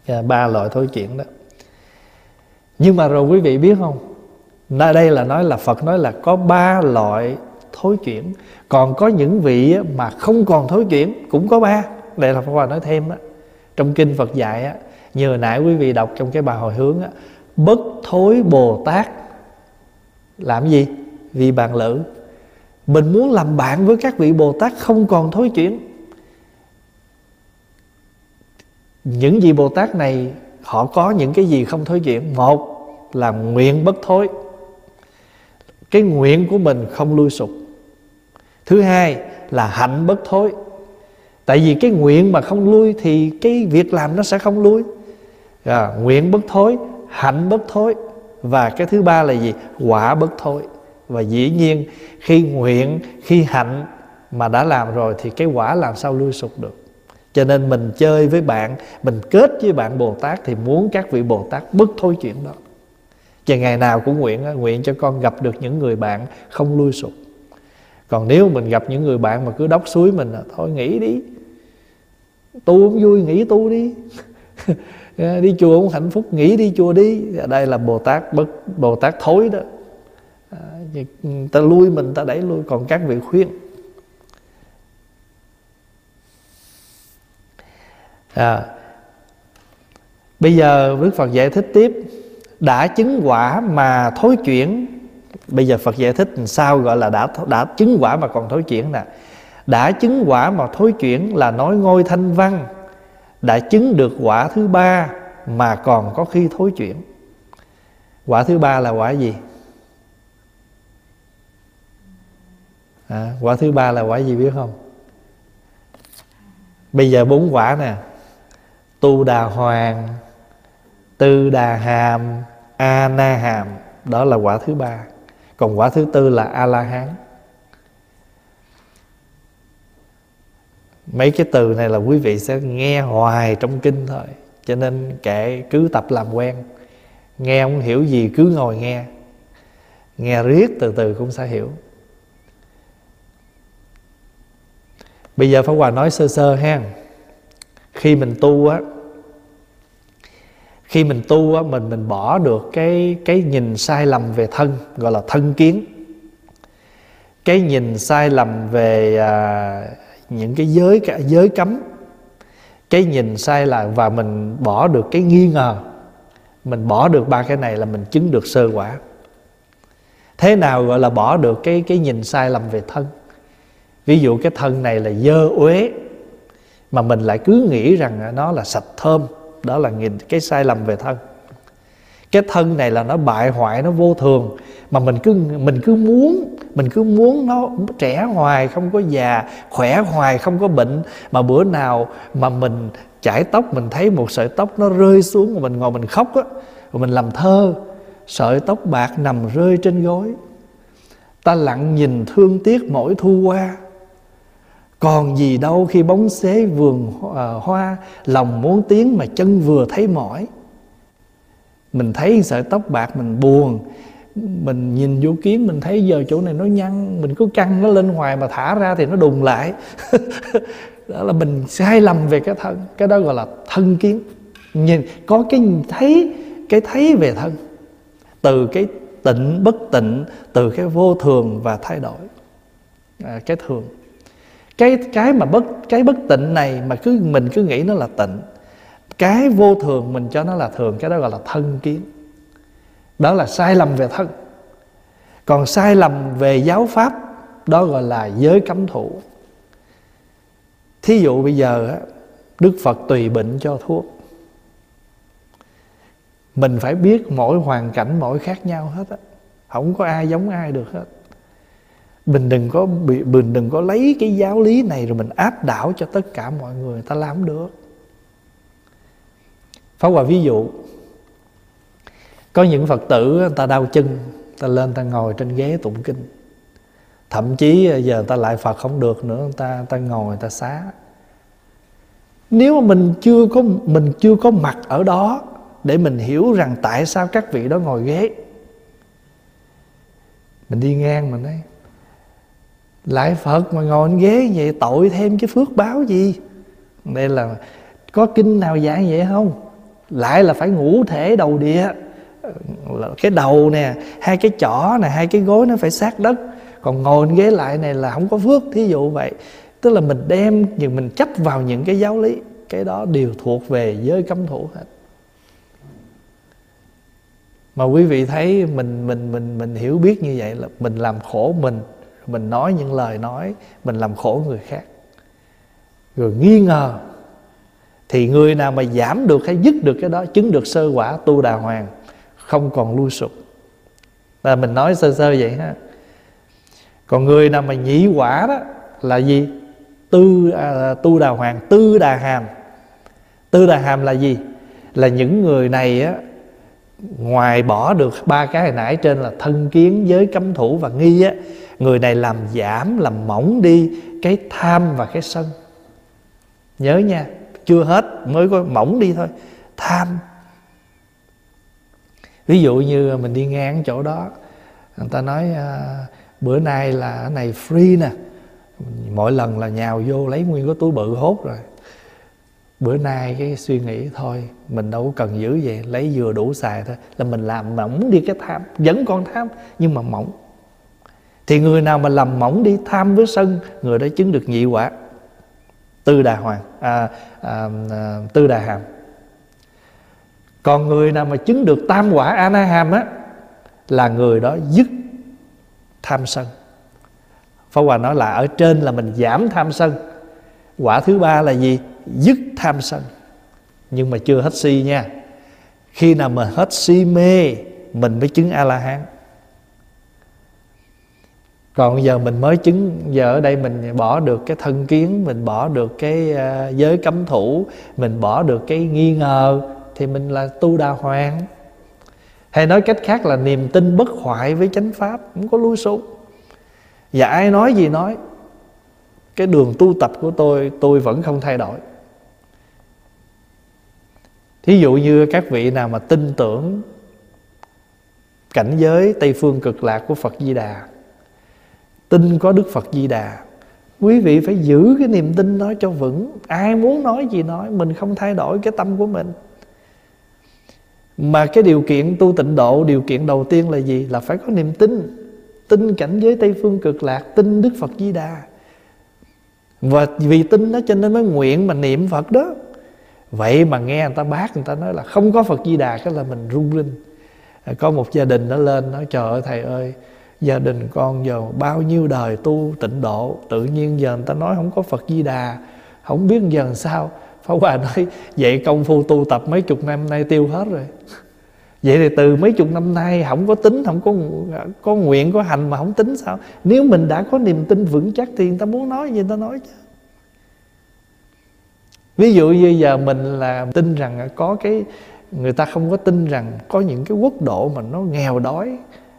Dạ, ba loại thôi chuyện đó. Nhưng mà rồi quý vị biết không? Nơi đây là nói là Phật nói là có ba loại thối chuyển Còn có những vị mà không còn thối chuyển Cũng có ba. Đây là Pháp Hòa nói thêm đó. Trong kinh Phật dạy á Như nãy quý vị đọc trong cái bài hồi hướng á, bất thối bồ tát làm gì? Vì bạn lữ. Mình muốn làm bạn với các vị bồ tát không còn thối chuyển. Những vị bồ tát này họ có những cái gì không thối chuyển? Một là nguyện bất thối. Cái nguyện của mình không lui sụp. Thứ hai là hạnh bất thối. Tại vì cái nguyện mà không lui thì cái việc làm nó sẽ không lui. À, nguyện bất thối hạnh bất thối và cái thứ ba là gì? Quả bất thối và dĩ nhiên, khi nguyện, khi hạnh mà đã làm rồi thì cái quả làm sao lui sụp được. Cho nên mình chơi với bạn, mình kết với bạn bồ tát thì muốn các vị bồ tát bất thối chuyện đó. Và ngày nào cũng nguyện nguyện cho con gặp được những người bạn không lui sụp. Còn nếu mình gặp những người bạn mà cứ đốc suối mình là thôi nghỉ đi. Tu không vui, nghỉ tu đi. Ờ, đi chùa cũng hạnh phúc nghỉ đi chùa đi. Đây là bồ tát bất bồ tát thối đó. Ờ, ta lui mình ta đẩy lui. Còn các vị khuyên. À, bây giờ đức phật giải thích tiếp. Đã chứng quả mà thối chuyển. Bây giờ phật giải thích sao gọi là đã đã chứng quả mà còn thối chuyển nè. Đã chứng quả mà thối chuyển là nói ngôi thanh văn đã chứng được quả thứ ba mà còn có khi thối chuyển. Quả thứ ba là quả gì? À, quả thứ ba là quả gì biết không? Bây giờ bốn quả nè. Tu đà hoàng tư đà hàm a na hàm. Đó là quả thứ ba. Còn quả thứ tư là a la hán. Mấy cái từ này là quý vị sẽ nghe hoài trong kinh thôi. Cho nên kệ cứ tập làm quen. Nghe không hiểu gì cứ ngồi nghe. Nghe riết từ từ cũng sẽ hiểu. Bây giờ pháp hòa nói sơ sơ ha. Khi mình tu á khi mình tu á mình mình bỏ được cái cái nhìn sai lầm về thân gọi là thân kiến. Cái nhìn sai lầm về à, những cái giới cả, giới cấm. Cái nhìn sai là và mình bỏ được cái nghi ngờ, mình bỏ được ba cái này là mình chứng được sơ quả. Thế nào gọi là bỏ được cái cái nhìn sai lầm về thân? Ví dụ cái thân này là dơ uế, mà mình lại cứ nghĩ rằng nó là sạch thơm, đó là nhìn cái sai lầm về thân cái thân này là nó bại hoại, nó vô thường. Mà mình cứ mình cứ muốn, mình cứ muốn nó trẻ hoài, không có già, khỏe hoài, không có bệnh. Mà bữa nào mà mình chải tóc, mình thấy một sợi tóc nó rơi xuống mà mình ngồi mình khóc á, rồi mình làm thơ, sợi tóc bạc nằm rơi trên gối. Ta lặng nhìn thương tiếc mỗi thu qua. Còn gì đâu khi bóng xế vườn ờ, hoa, lòng muốn tiếng mà chân vừa thấy mỏi mình thấy sợi tóc bạc mình buồn. Mình nhìn vô kiến mình thấy giờ chỗ này nó nhăn mình cứ căng nó lên hoài mà thả ra thì nó đùng lại. Đó là mình sai lầm về cái thân cái đó gọi là thân kiến. Nhìn có cái thấy cái thấy về thân. Từ cái tịnh bất tịnh từ cái vô thường và thay đổi. À, cái thường. Cái cái mà bất cái bất tịnh này mà cứ mình cứ nghĩ nó là tịnh cái vô thường mình cho nó là thường, cái đó gọi là thân kiến. Đó là sai lầm về thân. Còn sai lầm về giáo pháp, đó gọi là giới cấm thủ. Thí dụ bây giờ đức phật tùy bệnh cho thuốc. Mình phải biết mỗi hoàn cảnh, mỗi khác nhau hết á. Không có ai giống ai được hết. Mình đừng có bị, mình đừng có lấy cái giáo lý này rồi mình áp đảo cho tất cả mọi người ta làm được. Pháp Hòa ví dụ. Có những Phật tử, người ta đau chân Ta lên ta ngồi trên ghế tụng kinh. Thậm chí ờ, giờ ta lại Phật không được nữa Ta ta ngồi ta xá. Nếu mà mình chưa có, Mình chưa có mặt ở đó Để mình hiểu rằng tại sao các vị đó ngồi ghế. Mình đi ngang mình nói Lại Phật mà ngồi trên ghế vậy Tội thêm cái phước báo gì? Đây là Có kinh nào dạng vậy không? Lại là phải ngủ thể đầu địa. Cái đầu nè, hai cái chỏ nè, hai cái gối nó phải sát đất. Còn ngồi ghế lại này là không có phước, thí dụ vậy. Tức là mình đem nhưng mình chấp vào những cái giáo lý. Cái đó đều thuộc về giới cấm thủ hết. Mà quý vị thấy mình mình mình mình hiểu biết như vậy là mình làm khổ mình mình nói những lời nói, mình làm khổ người khác. Rồi nghi ngờ thì người nào mà giảm được hay dứt được cái đó chứng được sơ quả tu đà hoàng không còn lui sụp. Là mình nói sơ sơ vậy ha. Còn người nào mà nhị quả đó là gì? Tư à, tu đà hoàng tư đà hàm. Tư đà hàm là gì? Là những người này á ngoài bỏ được ba cái hồi nãy trên là thân kiến giới cấm thủ và nghi á người này làm giảm làm mỏng đi cái tham và cái sân. Nhớ nha chưa hết mới có mỏng đi thôi. Tham. Ví dụ như mình đi ngang chỗ đó người ta nói à, bữa nay là cái này free nè. Mỗi lần là nhào vô lấy nguyên cái túi bự hốt rồi. Bữa nay cái suy nghĩ thôi mình đâu có cần giữ vậy lấy vừa đủ xài thôi. Là mình làm mỏng đi cái tham vẫn còn tham nhưng mà mỏng. Thì người nào mà làm mỏng đi tham với sân người đó chứng được nhị quả tư đà hoàng à, à, à, tư đà hàm. Còn người nào mà chứng được tam quả a na hàm á là người đó dứt tham sân. Pháp Hòa nói là ở trên là mình giảm tham sân. Quả thứ ba là gì? Dứt tham sân. Nhưng mà chưa hết si nha. Khi nào mà hết si mê Mình mới chứng A-la-hán còn giờ mình mới chứng giờ ở đây mình bỏ được cái thân kiến mình bỏ được cái uh, giới cấm thủ mình bỏ được cái nghi ngờ thì mình là tu đà hoàng. Hay nói cách khác là niềm tin bất hoại với chánh pháp không có lui xuống. Và ai nói gì nói cái đường tu tập của tôi tôi vẫn không thay đổi. Thí dụ như các vị nào mà tin tưởng cảnh giới tây phương cực lạc của phật di đà tin có đức phật di đà. Quý vị phải giữ cái niềm tin đó cho vững. Ai muốn nói gì nói, mình không thay đổi cái tâm của mình. Mà cái điều kiện tu tịnh độ, điều kiện đầu tiên là gì? Là phải có niềm tin. Tin cảnh giới tây phương cực lạc, tin đức phật di đà. Và vì tin đó cho nên mới nguyện mà niệm phật đó. Vậy mà nghe người ta bác, người ta nói là không có phật di đà, cái là mình run rinh. Có một gia đình nó lên, nói, trời ơi, thầy ơi gia đình con giờ bao nhiêu đời tu tịnh độ, tự nhiên giờ người ta nói không có phật di đà, không biết giờ làm sao. Pháp Hòa nói, vậy công phu tu tập mấy chục năm nay tiêu hết rồi. Vậy thì từ mấy chục năm nay không có tính, không có có nguyện, có hành mà không tính sao? Nếu mình đã có niềm tin vững chắc thì người ta muốn nói gì người ta nói chứ. Ví dụ như giờ mình là tin rằng có cái, người ta không có tin rằng có những cái quốc độ mà nó nghèo đói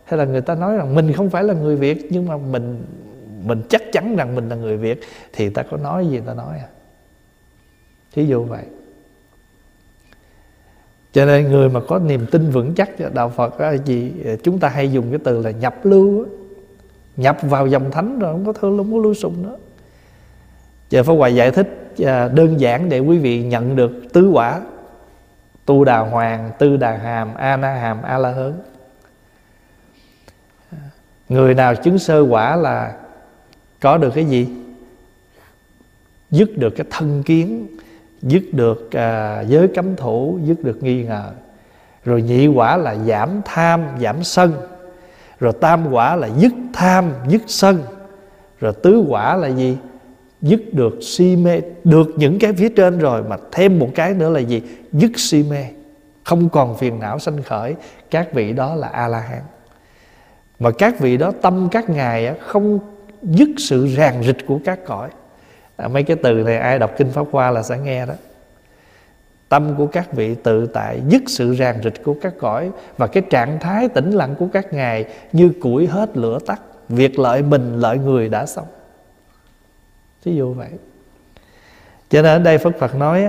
hay là người ta nói rằng mình không phải là người việt, nhưng mà mình mình chắc chắn rằng mình là người việt, thì ta có nói gì ta nói à? Thí dụ vậy. Cho nên người mà có niềm tin vững chắc cho đạo Phật là gì ờ, chúng ta hay dùng cái từ là nhập lưu nhập vào dòng thánh rồi không có thương không có lưu sùng nữa. Giờ phải Hoài giải thích à, đơn giản để quý vị nhận được tứ quả tu đà hoàng, tư đà hàm, a na hàm, a la hớn người nào chứng sơ quả là có được cái gì? Dứt được cái thân kiến dứt được à, giới cấm thủ dứt được nghi ngờ. Rồi nhị quả là giảm tham giảm sân. Rồi tam quả là dứt tham dứt sân. Rồi tứ quả là gì? Dứt được si mê. Được những cái phía trên rồi mà thêm một cái nữa là gì? Dứt si mê. Không còn phiền não sanh khởi. Các vị đó là a la hán mà các vị đó tâm các ngài không dứt sự ràng rịch của các cõi. À, mấy cái từ này ai đọc kinh pháp hoa là sẽ nghe đó. Tâm của các vị tự tại dứt sự ràng rịch của các cõi và cái trạng thái tĩnh lặng của các ngài như củi hết lửa tắt việc lợi mình lợi người đã xong. Ví dụ vậy. Cho nên ở đây Phật Phật nói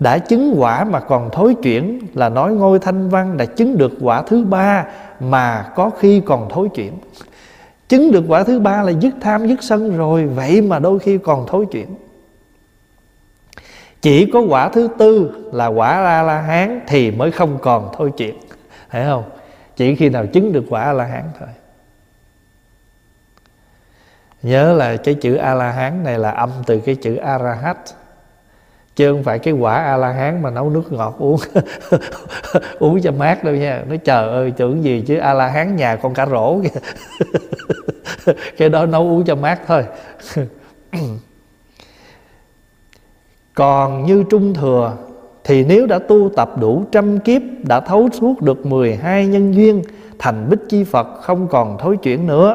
đã chứng quả mà còn thối chuyển là nói ngôi thanh văn đã chứng được quả thứ ba mà có khi còn thối chuyển. Chứng được quả thứ ba là dứt tham dứt sân rồi, vậy mà đôi khi còn thối chuyển. Chỉ có quả thứ tư là quả a la hán thì mới không còn thôi chuyện thấy không? Chỉ khi nào chứng được quả a la hán thôi. Nhớ là cái chữ a la hán này là âm từ cái chữ arahat chứ không phải cái quả a la hán mà nấu nước ngọt uống uống cho mát đâu nha. Nói chờ ơi, tưởng gì chứ a la hán nhà con cá rổ kìa. Cái đó nấu uống cho mát thôi. Còn như trung thừa thì nếu đã tu tập đủ trăm kiếp, đã thấu suốt được 12 nhân duyên, thành bích chi Phật, không còn thối chuyển nữa.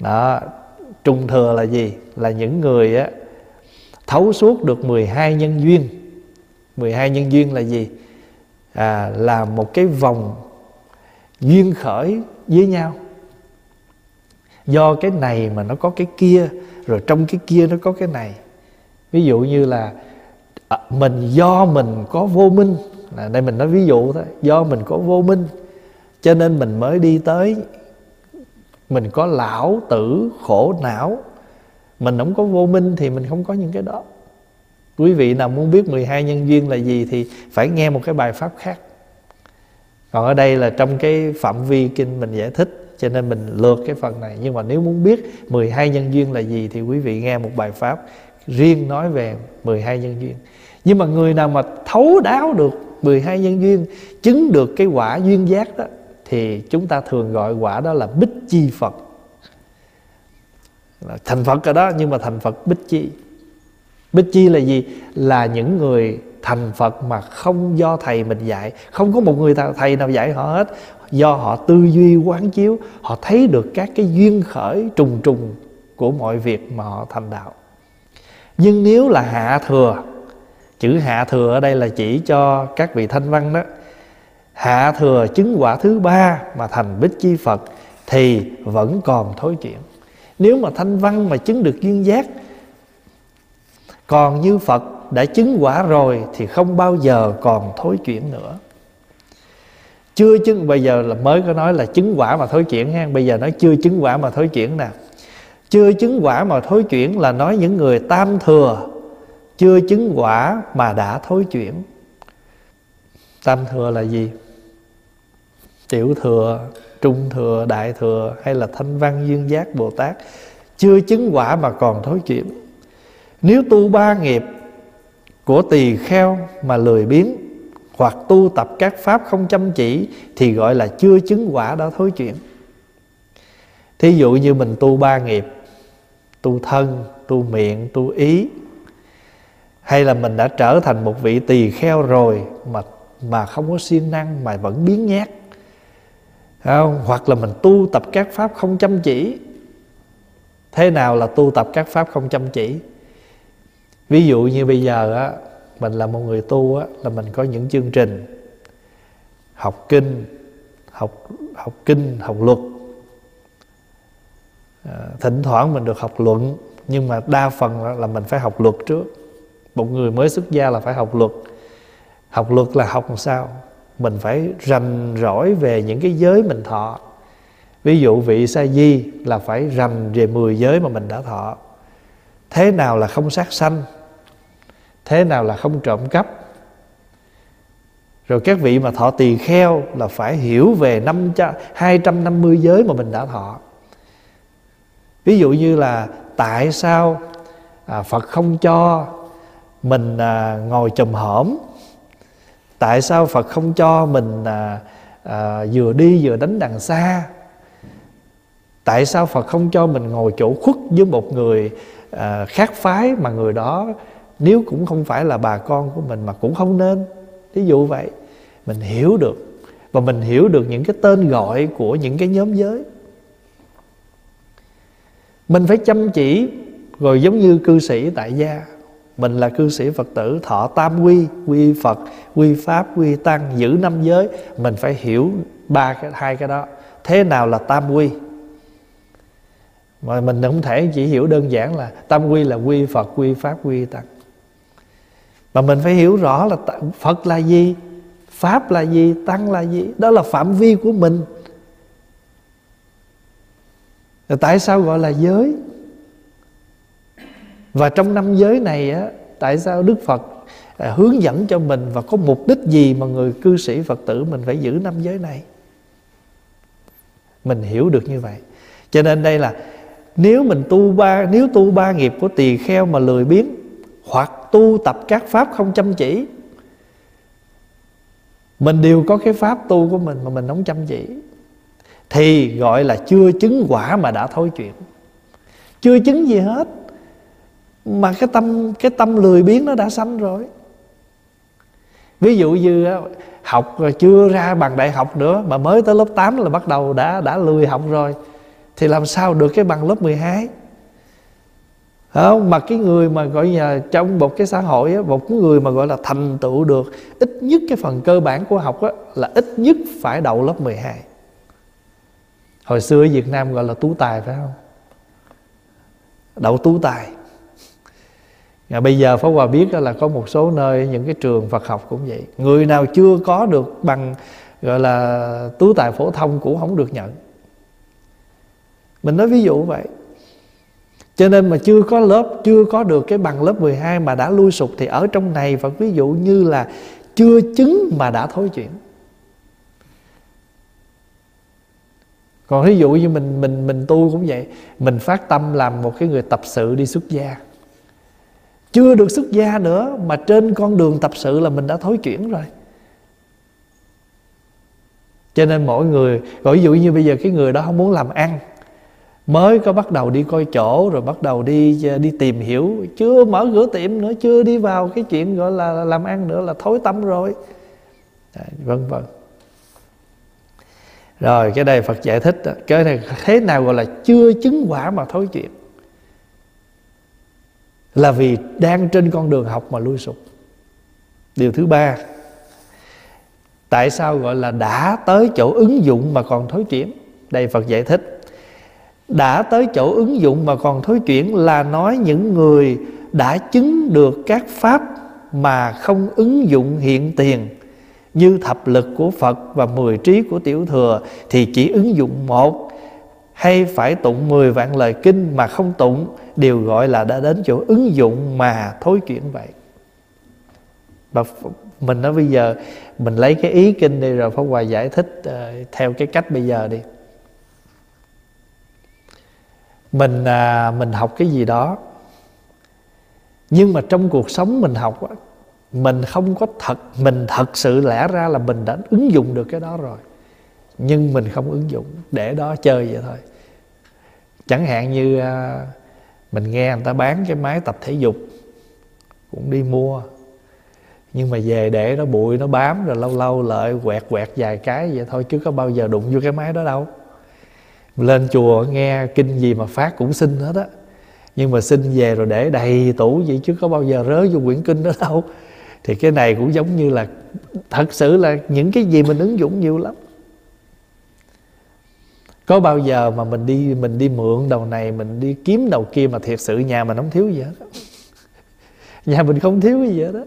Đó, trung thừa là gì? Là những người á thấu suốt được 12 nhân duyên. 12 nhân duyên là gì? À, là một cái vòng duyên khởi với nhau. Do cái này mà nó có cái kia rồi trong cái kia nó có cái này. Ví dụ như là à, mình do mình có vô minh. Là đây mình nói ví dụ thôi. Do mình có vô minh cho nên mình mới đi tới mình có lão tử khổ não mình không có vô minh thì mình không có những cái đó. Quý vị nào muốn biết 12 nhân duyên là gì thì phải nghe một cái bài pháp khác. Còn ở đây là trong cái phạm vi kinh mình giải thích, cho nên mình lượt cái phần này. Nhưng mà nếu muốn biết 12 nhân duyên là gì thì quý vị nghe một bài pháp riêng nói về 12 nhân duyên. Nhưng mà người nào mà thấu đáo được 12 nhân duyên, chứng được cái quả duyên giác đó, thì chúng ta thường gọi quả đó là bích chi Phật thành Phật ở đó, nhưng mà thành Phật bích chi. Bích chi là gì? Là những người thành Phật mà không do thầy mình dạy. Không có một người thầy nào dạy họ hết. Do họ tư duy, quán chiếu, họ thấy được các cái duyên khởi trùng trùng của mọi việc mà họ thành đạo. Nhưng nếu là hạ thừa, chữ hạ thừa ở đây là chỉ cho các vị thanh văn đó. Hạ thừa chứng quả thứ ba mà thành bích chi phật thì vẫn còn thối chuyển nếu mà thanh văn mà chứng được duyên giác, còn như phật đã chứng quả rồi thì không bao giờ còn thối chuyển nữa. Chưa chứng, bây giờ là mới có nói là chứng quả mà thối chuyển ha. Bây giờ nói chưa chứng quả mà thối chuyển nè. Chưa chứng quả mà thối chuyển là nói những người tam thừa, chưa chứng quả mà đã thối chuyển. Tam thừa là gì? Tiểu thừa trung thừa, đại thừa hay là thanh văn duyên giác, bồ tát chưa chứng quả mà còn thối chuyển. Nếu tu ba nghiệp của tỳ kheo mà lười biếng hoặc tu tập các pháp không chăm chỉ thì gọi là chưa chứng quả đã thối chuyển. Thí dụ như mình tu ba nghiệp, tu thân, tu miệng, tu ý, hay là mình đã trở thành một vị tỳ kheo rồi mà mà không có siêng năng mà vẫn biến nhát không? hoặc là mình tu tập các pháp không chăm chỉ. Thế nào là tu tập các pháp không chăm chỉ? Ví dụ như bây giờ á mình là một người tu á là mình có những chương trình học kinh học học kinh học luật. À, thỉnh thoảng mình được học luận nhưng mà đa phần là mình phải học luật trước. Một người mới xuất gia là phải học luật. Học luật là học làm sao? Mình phải rành rỗi về những cái giới mình thọ. Ví dụ vị sa di là phải rành về 10 giới mà mình đã thọ. Thế nào là không sát sanh? Thế nào là không trộm cắp? Rồi các vị mà thọ tỳ kheo là phải hiểu về năm hai trăm năm mươi giới mà mình đã thọ. Ví dụ như là tại sao à, Phật không cho mình à, ngồi chùm hổm? Tại sao Phật không cho mình à, à, vừa đi vừa đánh đằng xa? Tại sao Phật không cho mình ngồi chỗ khuất với một người à, khác phái mà người đó nếu cũng không phải là bà con của mình mà cũng không nên? Ví dụ vậy mình hiểu được và mình hiểu được những cái tên gọi của những cái nhóm giới. Mình phải chăm chỉ rồi giống như cư sĩ tại gia mình là cư sĩ phật tử, thọ tam quy quy phật, quy pháp, quy tăng, giữ năm giới. Mình phải hiểu ba cái, hai cái đó. Thế nào là tam quy? Mà mình không thể chỉ hiểu đơn giản là tam quy là quy phật, quy pháp, quy tăng. Mà mình phải hiểu rõ là phật là gì, pháp là gì, tăng là gì. Đó là phạm vi của mình. Rồi tại sao gọi là giới? Và trong năm giới này á tại sao đức phật à, hướng dẫn cho mình và có mục đích gì mà người cư sĩ phật tử mình phải giữ năm giới này? Mình hiểu được như vậy. Cho nên đây là nếu mình tu ba nếu tu ba nghiệp của tỳ kheo mà lười biếng hoặc tu tập các pháp không chăm chỉ mình đều có cái pháp tu của mình mà mình không chăm chỉ thì gọi là chưa chứng quả mà đã thối chuyện chưa chứng gì hết mà cái tâm cái tâm lười biếng nó đã sanh rồi. Ví dụ như học chưa ra bằng đại học nữa mà mới tới lớp 8 là bắt đầu đã đã lười học rồi thì làm sao được cái bằng lớp 12 không mà cái người mà gọi là trong một cái xã hội á, một cái người mà gọi là thành tựu được ít nhất cái phần cơ bản của học á, là ít nhất phải đậu lớp 12 hồi xưa ở Việt Nam gọi là tú tài phải không? Đậu tú tài và bây giờ Pháp Hòa biết là có một số nơi, những cái trường Phật học cũng vậy. Người nào chưa có được bằng, gọi là, tú tài phổ thông cũng không được nhận. Mình nói ví dụ vậy. Cho nên mà chưa có lớp, Chưa có được cái bằng lớp 12 Mà đã lui sụp Thì ở trong này và ví dụ như là Chưa chứng mà đã thối chuyển. Còn ví dụ như mình mình mình tu cũng vậy. Mình phát tâm làm một cái người tập sự đi xuất gia. Chưa được xuất gia nữa, Mà trên con đường tập sự là mình đã thối chuyển rồi. Cho nên mỗi người, Gọi ví dụ như bây giờ cái người đó không muốn làm ăn, mới có bắt đầu đi coi chỗ, rồi bắt đầu đi đi tìm hiểu. Chưa mở cửa tiệm nữa, chưa đi vào cái chuyện gọi là làm ăn nữa, là thối tâm rồi. Vân vân. Rồi, cái đây Phật giải thích đó. cái này thế nào gọi là chưa chứng quả mà thối chuyện là vì đang trên con đường học mà lui sụp. Điều thứ ba, tại sao gọi là đã tới chỗ ứng dụng mà còn thối chuyển? Đây Phật giải thích, đã tới chỗ ứng dụng mà còn thối chuyển là nói những người đã chứng được các pháp mà không ứng dụng hiện tiền như thập lực của Phật và mười trí của tiểu thừa thì chỉ ứng dụng một hay phải tụng mười vạn lời kinh mà không tụng? Đều gọi là đã đến chỗ ứng dụng mà thối chuyển vậy. Và mình nói bây giờ mình lấy cái ý kinh đi rồi Pháp Hòa giải thích uh, theo cái cách bây giờ đi. Mình uh, mình học cái gì đó nhưng mà trong cuộc sống mình học mình không có thật mình thật sự lẽ ra là mình đã ứng dụng được cái đó rồi nhưng mình không ứng dụng, để đó chơi vậy thôi. Chẳng hạn như à, mình nghe người ta bán cái máy tập thể dục, cũng đi mua. Nhưng mà về để nó bụi, nó bám, rồi lâu lâu lại quẹt quẹt vài cái vậy thôi, chứ có bao giờ đụng vô cái máy đó đâu. Lên chùa nghe kinh gì mà phát cũng xin hết á. Nhưng mà xin về rồi để đầy tủ vậy chứ có bao giờ rớ vô quyển kinh đó đâu. Thì cái này cũng giống như là, thật sự là những cái gì mình ứng dụng nhiều lắm có bao giờ mà mình đi mình đi mượn đầu này, mình đi kiếm đầu kia mà thiệt sự nhà mình không thiếu gì hết nhà mình không thiếu gì hết đó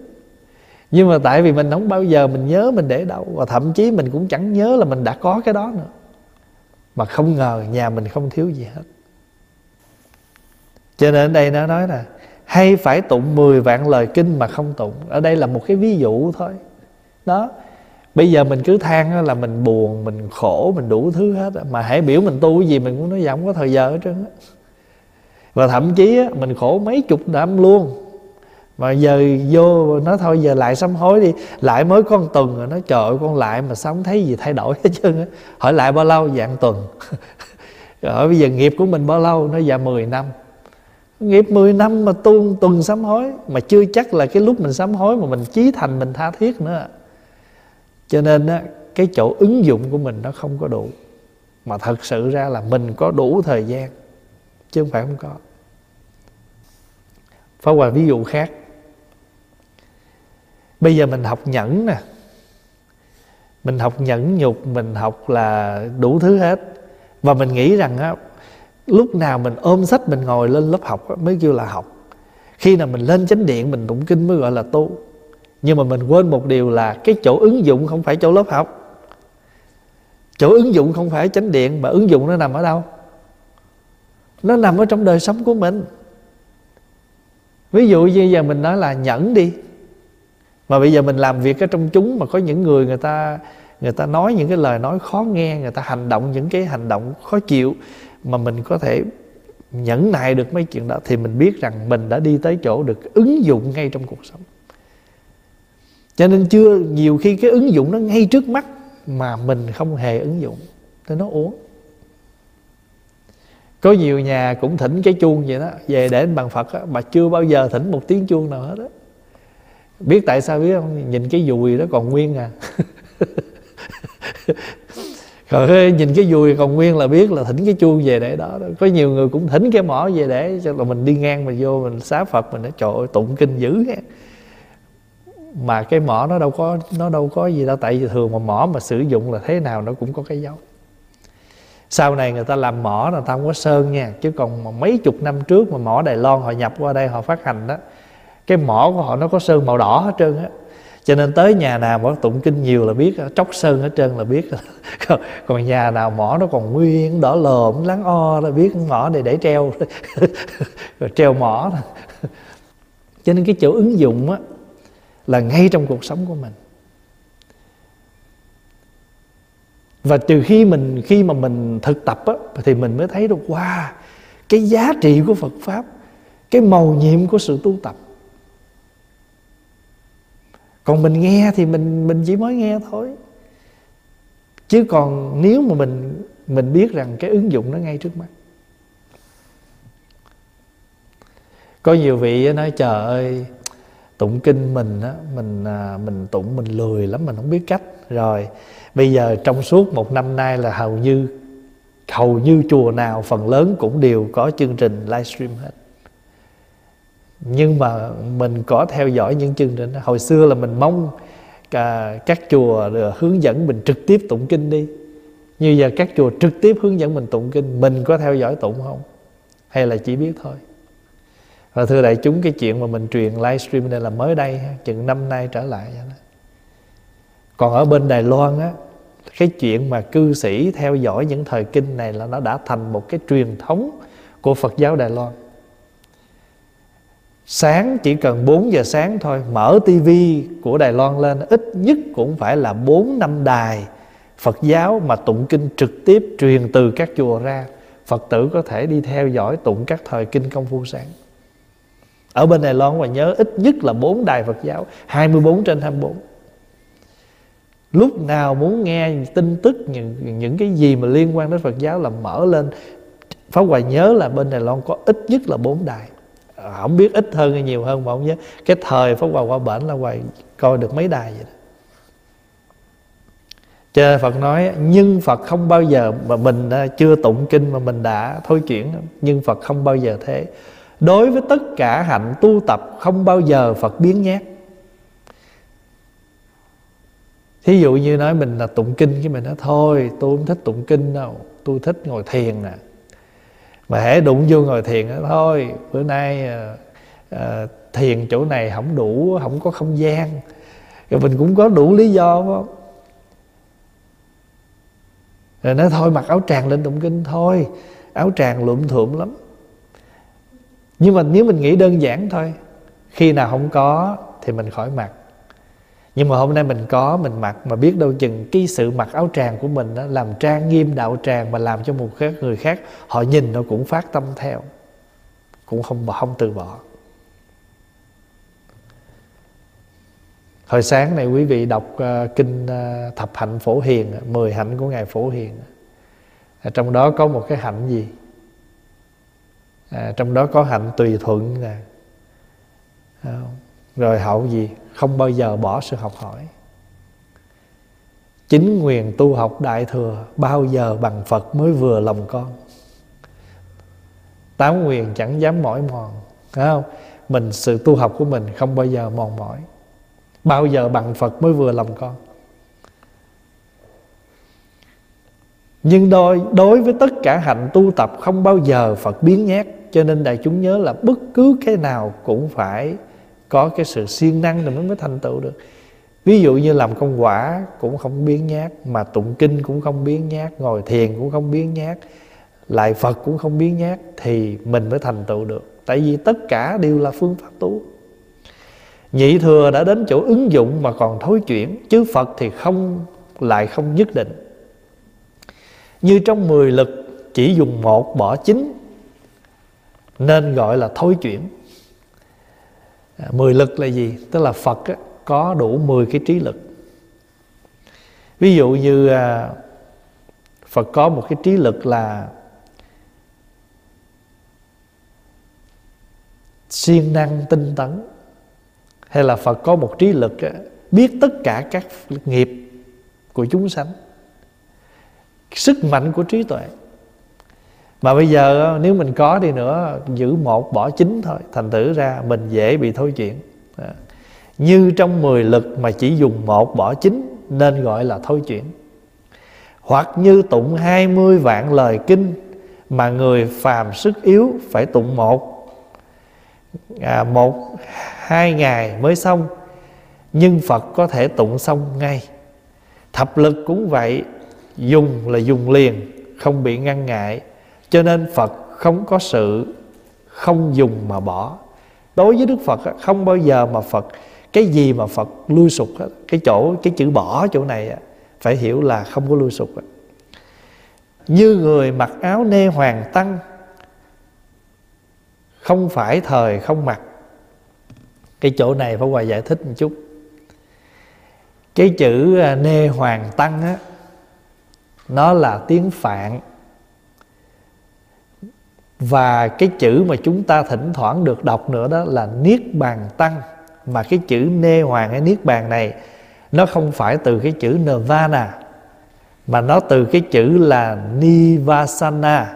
nhưng mà tại vì mình không bao giờ mình nhớ mình để đâu, và thậm chí mình cũng chẳng nhớ là mình đã có cái đó nữa. Mà không ngờ nhà mình không thiếu gì hết. Cho nên ở đây nó nói là hay phải tụng 10 vạn lời kinh mà không tụng. Ở đây là một cái ví dụ thôi. Đó bây giờ mình cứ than là mình buồn, mình khổ, mình đủ thứ hết mà hãy biểu mình tu cái gì mình cũng nói dạ không có thời giờ hết trơn á. Và thậm chí mình khổ mấy chục năm luôn. Mà giờ vô nó thôi, giờ lại sám hối đi. Lại mới con tuần rồi nó trời ơi, con lại mà sao không thấy gì thay đổi hết trơn á. Hỏi lại bao lâu? Dạng tuần. Rồi hỏi bây giờ nghiệp của mình bao lâu? Nó dạ 10 năm. Nghiệp 10 năm mà tu tuần sám hối, mà chưa chắc là cái lúc mình sám hối mà mình chí thành, mình tha thiết nữa cho nên á, cái chỗ ứng dụng của mình nó không có đủ. Mà thật sự ra là mình có đủ thời gian, chứ không phải không có. Phá hoài ví dụ khác. Bây giờ mình học nhẫn nè. Mình học nhẫn nhục, mình học là đủ thứ hết. Và mình nghĩ rằng á, lúc nào mình ôm sách mình ngồi lên lớp học mới kêu là học. Khi nào mình lên chánh điện mình tụng kinh mới gọi là tu nhưng mà mình quên một điều là cái chỗ ứng dụng không phải chỗ lớp học. Chỗ ứng dụng không phải chánh điện, mà ứng dụng nó nằm ở đâu? Nó nằm ở trong đời sống của mình. Ví dụ như giờ mình nói là nhẫn đi. Mà bây giờ mình làm việc ở trong chúng mà có những người người ta người ta nói những cái lời nói khó nghe, người ta hành động những cái hành động khó chịu mà mình có thể nhẫn nại được mấy chuyện đó, thì mình biết rằng mình đã đi tới chỗ được ứng dụng ngay trong cuộc sống cho nên chưa nhiều khi cái ứng dụng nó ngay trước mắt mà mình không hề ứng dụng. Thì nó uống có nhiều nhà cũng thỉnh cái chuông vậy đó. Về để bàn phật á, mà chưa bao giờ thỉnh một tiếng chuông nào hết á. Biết tại sao biết không? Nhìn cái dùi đó còn nguyên à. Rồi nhìn cái dùi còn nguyên là biết là thỉnh cái chuông về để đó, đó có nhiều người cũng thỉnh cái mỏ về để cho là mình đi ngang mà vô mình xá phật mình nói trời ơi tụng kinh dữ ha mà cái mỏ nó đâu có, nó đâu có gì đâu. Tại vì thường mà mỏ mà sử dụng là thế nào nó cũng có cái dấu. Sau này người ta làm mỏ là ta không có sơn nha. Chứ còn mấy chục năm trước mà mỏ Đài Loan họ nhập qua đây họ phát hành đó, cái mỏ của họ nó có sơn màu đỏ hết trơn á. Cho nên tới nhà nào mà tụng kinh nhiều là biết, tróc sơn hết trơn là biết. Còn nhà nào mỏ nó còn nguyên đỏ lồm, láng o là biết mỏ này để treo. Rồi treo mỏ cho nên cái chỗ ứng dụng á là ngay trong cuộc sống của mình. Và từ khi mình khi mà mình thực tập á, thì mình mới thấy được wow cái giá trị của Phật pháp cái màu nhiệm của sự tu tập. Còn mình nghe thì mình mình chỉ mới nghe thôi. Chứ còn nếu mà mình mình biết rằng cái ứng dụng nó ngay trước mắt. Có nhiều vị nói trời ơi tụng kinh mình á mình à, mình tụng mình lười lắm mình không biết cách. Rồi bây giờ trong suốt một năm nay là hầu như hầu như chùa nào phần lớn cũng đều có chương trình livestream hết. Nhưng mà mình có theo dõi những chương trình đó. hồi xưa là mình mong cả các chùa à, hướng dẫn mình trực tiếp tụng kinh đi. Như giờ các chùa trực tiếp hướng dẫn mình tụng kinh mình có theo dõi tụng không? Hay là chỉ biết thôi? Và thưa đại chúng, cái chuyện mà mình truyền livestream này là mới đây chừng năm nay trở lại còn ở bên Đài Loan á, cái chuyện mà cư sĩ theo dõi những thời kinh này là nó đã thành một cái truyền thống của Phật giáo Đài Loan. Sáng, chỉ cần 4 giờ sáng thôi, Mở tivi của Đài Loan lên, Ít nhất cũng phải là 4 năm đài Phật giáo mà tụng kinh trực tiếp Truyền từ các chùa ra. Phật tử có thể đi theo dõi tụng các thời kinh công phu sáng. Ở bên Đài Loan mà nhớ ít nhất là 4 đài Phật giáo 24 trên 24 Lúc nào muốn nghe tin tức những, những cái gì mà liên quan đến Phật giáo là mở lên. Pháp Hoài nhớ là bên Đài Loan có ít nhất là 4 đài. Ờ, không biết ít hơn hay nhiều hơn mà không nhớ. Cái thời pháp Hoài qua bển là hoài coi được mấy đài vậy đó. Cho nên Phật nói nhưng Phật không bao giờ mà mình à, chưa tụng kinh mà mình đã thôi chuyển. Nhưng Phật không bao giờ thế đối với tất cả hạnh tu tập không bao giờ Phật biến nhát. Thí dụ như nói mình là tụng kinh cái mình nói thôi tôi không thích tụng kinh đâu tôi thích ngồi thiền nè. Mà hễ đụng vô ngồi thiền đó, thôi bữa nay à, à, thiền chỗ này không đủ không có không gian. Rồi mình cũng có đủ lý do không? Rồi nói thôi mặc áo tràng lên tụng kinh thôi. Áo tràng lụm thượm lắm nhưng mà nếu mình nghĩ đơn giản thôi khi nào không có thì mình khỏi mặc. Nhưng mà hôm nay mình có mình mặc mà biết đâu chừng cái sự mặc áo tràng của mình đó, làm trang nghiêm đạo tràng mà làm cho một khác người khác họ nhìn nó cũng phát tâm theo cũng không không từ bỏ. Hồi sáng này quý vị đọc uh, kinh uh, thập hạnh phổ hiền 10 hạnh của ngài phổ hiền. Trong đó có một cái hạnh gì? À, trong đó có hạnh tùy thuận nè. À, rồi hậu gì? Không bao giờ bỏ sự học hỏi. Chính nguyện tu học đại thừa bao giờ bằng phật mới vừa lòng con. Tám nguyện chẳng dám mỏi mòn phải không? Mình sự tu học của mình không bao giờ mòn mỏi. Bao giờ bằng phật mới vừa lòng con. Nhưng đôi đối với tất cả hạnh tu tập không bao giờ phật biến nhát cho nên đại chúng nhớ là bất cứ cái nào cũng phải có cái sự siêng năng thì mới mới thành tựu được. Ví dụ như làm công quả cũng không biến nhát, mà tụng kinh cũng không biến nhát, ngồi thiền cũng không biến nhát, lại phật cũng không biến nhát thì mình mới thành tựu được. Tại vì tất cả đều là phương pháp tu. Nhị thừa đã đến chỗ ứng dụng mà còn thối chuyển, chứ phật thì không, lại không nhất định. Như trong mười lực, chỉ dùng một bỏ chín nên gọi là thối chuyển. À, mười lực là gì? Tức là phật á, có đủ 10 cái trí lực. Ví dụ như à, phật có một cái trí lực là siêng năng tinh tấn hay là phật có một trí lực biết tất cả các nghiệp của chúng sanh sức mạnh của trí tuệ mà bây giờ nếu mình có đi nữa giữ một bỏ chín thôi thành thử ra mình dễ bị thối chuyển. À, như trong 10 lực mà chỉ dùng một bỏ chín nên gọi là thối chuyển. Hoặc như tụng 20 vạn lời kinh mà người phàm sức yếu phải tụng một. À, một hai ngày mới xong nhưng Phật có thể tụng xong ngay. Thập lực cũng vậy dùng là dùng liền không bị ngăn ngại cho nên Phật không có sự không dùng mà bỏ. Đối với Đức Phật không bao giờ mà Phật, cái gì mà Phật lui sụp cái chỗ, cái chữ bỏ chỗ này phải hiểu là không có lui sụp như người mặc áo nê hoàng tăng, không phải thời không mặc. Cái chỗ này phải Hòa giải thích một chút. Cái chữ à, nê hoàng tăng á, nó là tiếng phạn và cái chữ mà chúng ta thỉnh thoảng được đọc nữa đó là niết bàn tăng. Mà cái chữ nê hoàng hay niết bàn này, nó không phải từ cái chữ nirvana, mà nó từ cái chữ là nivasana.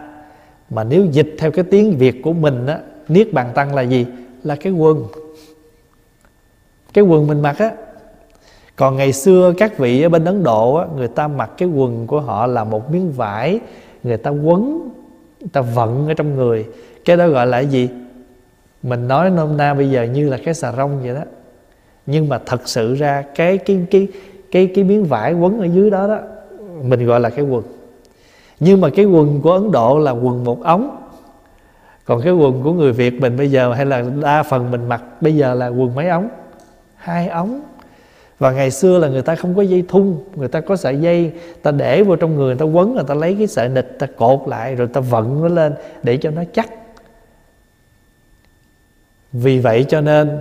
Mà nếu dịch theo cái tiếng việt của mình á, niết bàn tăng là gì? Là cái quần. Cái quần mình mặc á. Còn ngày xưa các vị ở bên ấn độ á, người ta mặc cái quần của họ là một miếng vải, người ta quấn ta vận ở trong người. Cái đó gọi là cái gì? Mình nói nôm na bây giờ như là cái xà rong vậy đó. Nhưng mà thật sự ra cái cái cái cái cái miếng vải quấn ở dưới đó đó, mình gọi là cái quần. Nhưng mà cái quần của ấn độ là quần một ống. Còn cái quần của người việt mình bây giờ hay là đa phần mình mặc bây giờ là quần mấy ống? Hai ống và ngày xưa là người ta không có dây thun người ta có sợi dây ta để vô trong người người ta quấn người ta lấy cái sợi nịch ta cột lại rồi ta vận nó lên để cho nó chắc. Vì vậy cho nên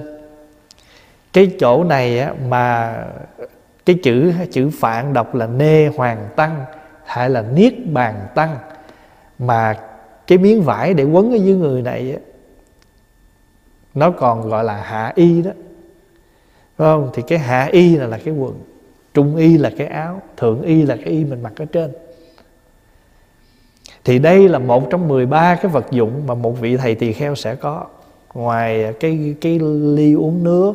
cái chỗ này á, mà cái chữ chữ phạn đọc là nê hoàng tăng hay là niết bàn tăng mà cái miếng vải để quấn ở dưới người này á, nó còn gọi là hạ y đó. Phải không? Thì cái hạ y là là cái quần trung y là cái áo thượng y là cái y mình mặc ở trên. Thì đây là một trong 13 cái vật dụng mà một vị thầy tỳ kheo sẽ có. Ngoài cái cái ly uống nước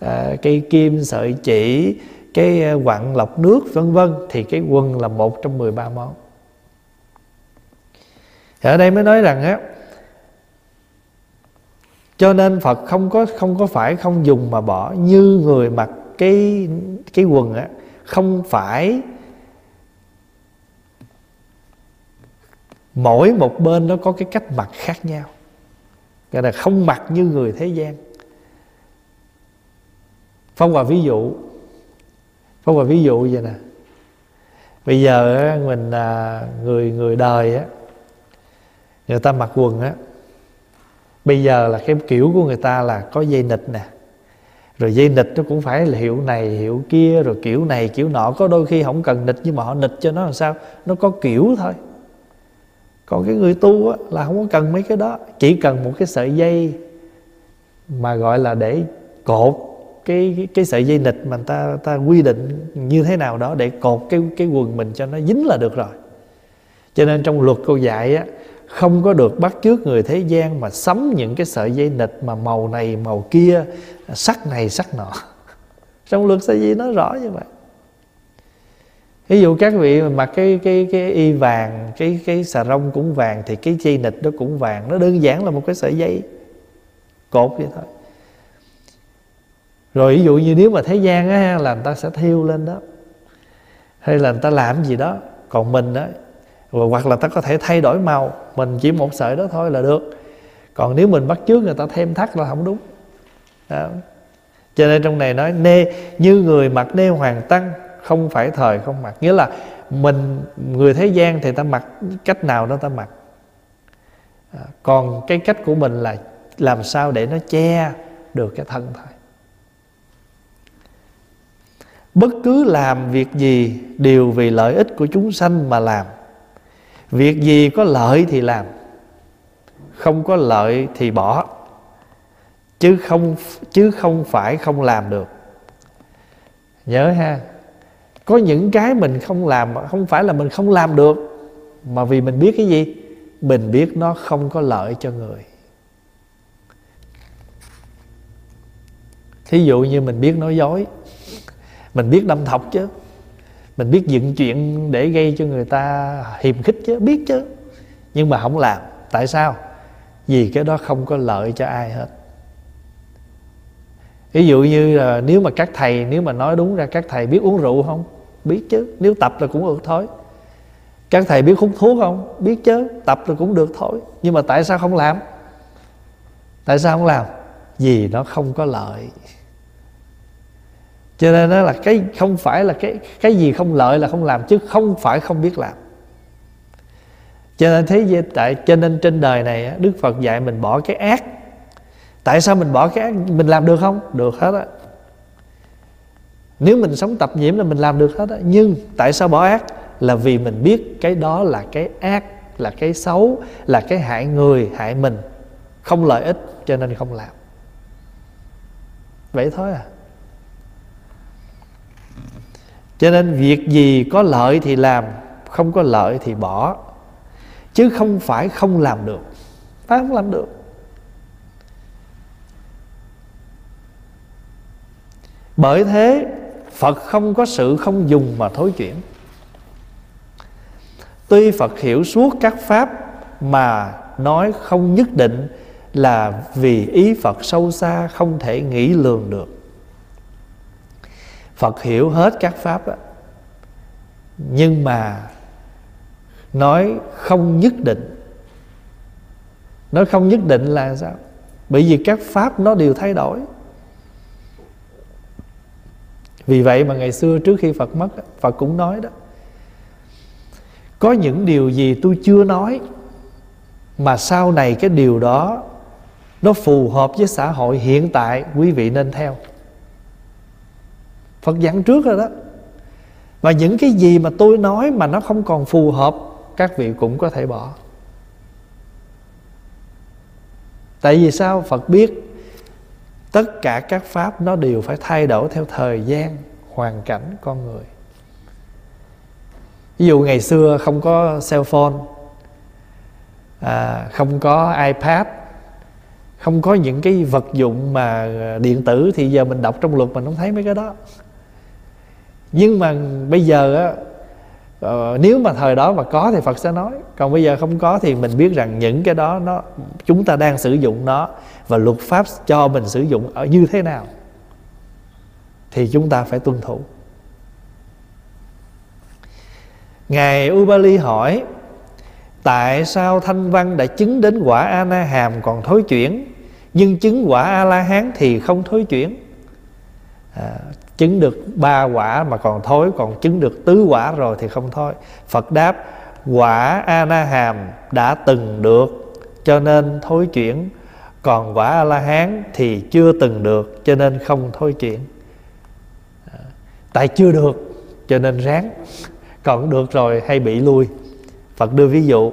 à, cây kim sợi chỉ cái à, quặng lọc nước vân vân thì cái quần là một trong 13 món. Ở đây mới nói rằng á cho nên Phật không có không có phải không dùng mà bỏ. Như người mặc cái cái quần á, không phải mỗi một bên nó có cái cách mặc khác nhau. Gọi là không mặc như người thế gian. Phong hòa ví dụ, phong hòa ví dụ vậy nè. Bây giờ mình à, người người đời á, người ta mặc quần á bây giờ là cái kiểu của người ta là có dây nịch nè. Rồi dây nịch nó cũng phải là hiệu này hiệu kia rồi kiểu này kiểu nọ. Có đôi khi không cần nịch nhưng mà họ nịch cho nó làm sao? Nó có kiểu thôi. Còn cái người tu á, là không có cần mấy cái đó. Chỉ cần một cái sợi dây mà gọi là để cột cái cái, cái sợi dây nịch mà ta ta quy định như thế nào đó để cột cái cái quần mình cho nó dính là được rồi. Cho nên trong luật cô dạy á không có được bắt chước người thế gian mà sắm những cái sợi dây nịch mà màu này, màu kia, sắc này, sắc nọ. Trong luật sa di nói rõ như vậy. Ví dụ các vị mặc cái cái cái y vàng, cái cái xà rông cũng vàng thì cái dây nịch đó cũng vàng. Nó đơn giản là một cái sợi dây. Cột vậy thôi. Rồi ví dụ như nếu mà thế gian á là người ta sẽ thiêu lên đó. Hay là người ta làm gì đó. Còn mình đó hoặc là ta có thể thay đổi màu mình chỉ một sợi đó thôi là được. Còn nếu mình bắt trước người ta thêm thắt là không đúng. Đó. cho nên trong này nói nê như người mặc nê hoàng tăng không phải thời không mặc. Nghĩa là mình người thế gian thì ta mặc cách nào đó ta mặc. À, còn cái cách của mình là làm sao để nó che được cái thân thôi. Bất cứ làm việc gì đều vì lợi ích của chúng sanh mà làm việc gì có lợi thì làm, không có lợi thì bỏ. Chứ không chứ không phải không làm được. Nhớ ha, có những cái mình không làm, không phải là mình không làm được, mà vì mình biết cái gì? Mình biết nó không có lợi cho người. Thí dụ như mình biết nói dối, mình biết đâm thọc chứ mình biết dựng chuyện để gây cho người ta hiềm khích chứ, biết chứ. Nhưng mà không làm. Tại sao? Vì cái đó không có lợi cho ai hết. Ví dụ như là nếu mà các thầy, nếu mà nói đúng ra, các thầy biết uống rượu không? Biết chứ. Nếu tập là cũng được thôi. Các thầy biết hút thuốc không? Biết chứ. Tập là cũng được thôi. Nhưng mà tại sao không làm? Tại sao không làm? Vì nó không có lợi cho nên nó là cái không phải là cái cái gì không lợi là không làm, chứ không phải không biết làm. Cho nên thế tại, cho nên trên đời này Đức Phật dạy mình bỏ cái ác. Tại sao mình bỏ cái ác? Mình làm được không? Được hết á. Nếu mình sống tập nhiễm là mình làm được hết á. Nhưng tại sao bỏ ác? Là vì mình biết cái đó là cái ác, là cái xấu, là cái hại người, hại mình. Không lợi ích, cho nên không làm. Vậy thôi à. Cho nên việc gì có lợi thì làm, không có lợi thì bỏ. Chứ không phải không làm được, phải không làm được? Bởi thế, phật không có sự không dùng mà thối chuyển. Tuy phật hiểu suốt các pháp mà nói không nhất định là vì ý phật sâu xa không thể nghĩ lường được phật hiểu hết các pháp đó. nhưng mà nói không nhất định. Nói không nhất định là sao? Bởi vì các pháp nó đều thay đổi. Vì vậy mà ngày xưa trước khi phật mất phật cũng nói đó, có những điều gì tôi chưa nói, mà sau này cái điều đó nó phù hợp với xã hội hiện tại, quý vị nên theo. Phật giảng trước rồi đó. Và những cái gì mà tôi nói mà nó không còn phù hợp Các vị cũng có thể bỏ. Tại vì sao? Phật biết Tất cả các pháp nó đều phải thay đổi theo thời gian Hoàn cảnh con người. Ví dụ ngày xưa không có cell phone à, Không có iPad Không có những cái vật dụng mà điện tử Thì giờ mình đọc trong luật mình không thấy mấy cái đó nhưng mà bây giờ á uh, nếu mà thời đó mà có thì Phật sẽ nói. Còn bây giờ không có thì mình biết rằng những cái đó nó chúng ta đang sử dụng nó và luật pháp cho mình sử dụng ở như thế nào thì chúng ta phải tuân thủ. Ngài Ubali hỏi tại sao thanh văn đã chứng đến quả a na hàm còn thối chuyển nhưng chứng quả a la hán thì không thối chuyển? À, chứng được ba quả mà còn thối, còn chứng được tứ quả rồi thì không thôi phật đáp, quả a na hàm đã từng được, cho nên thối chuyển. Còn quả a la hán thì chưa từng được, cho nên không thối chuyển. À, tại chưa được, cho nên ráng. Còn được rồi hay bị lui. Phật đưa ví dụ,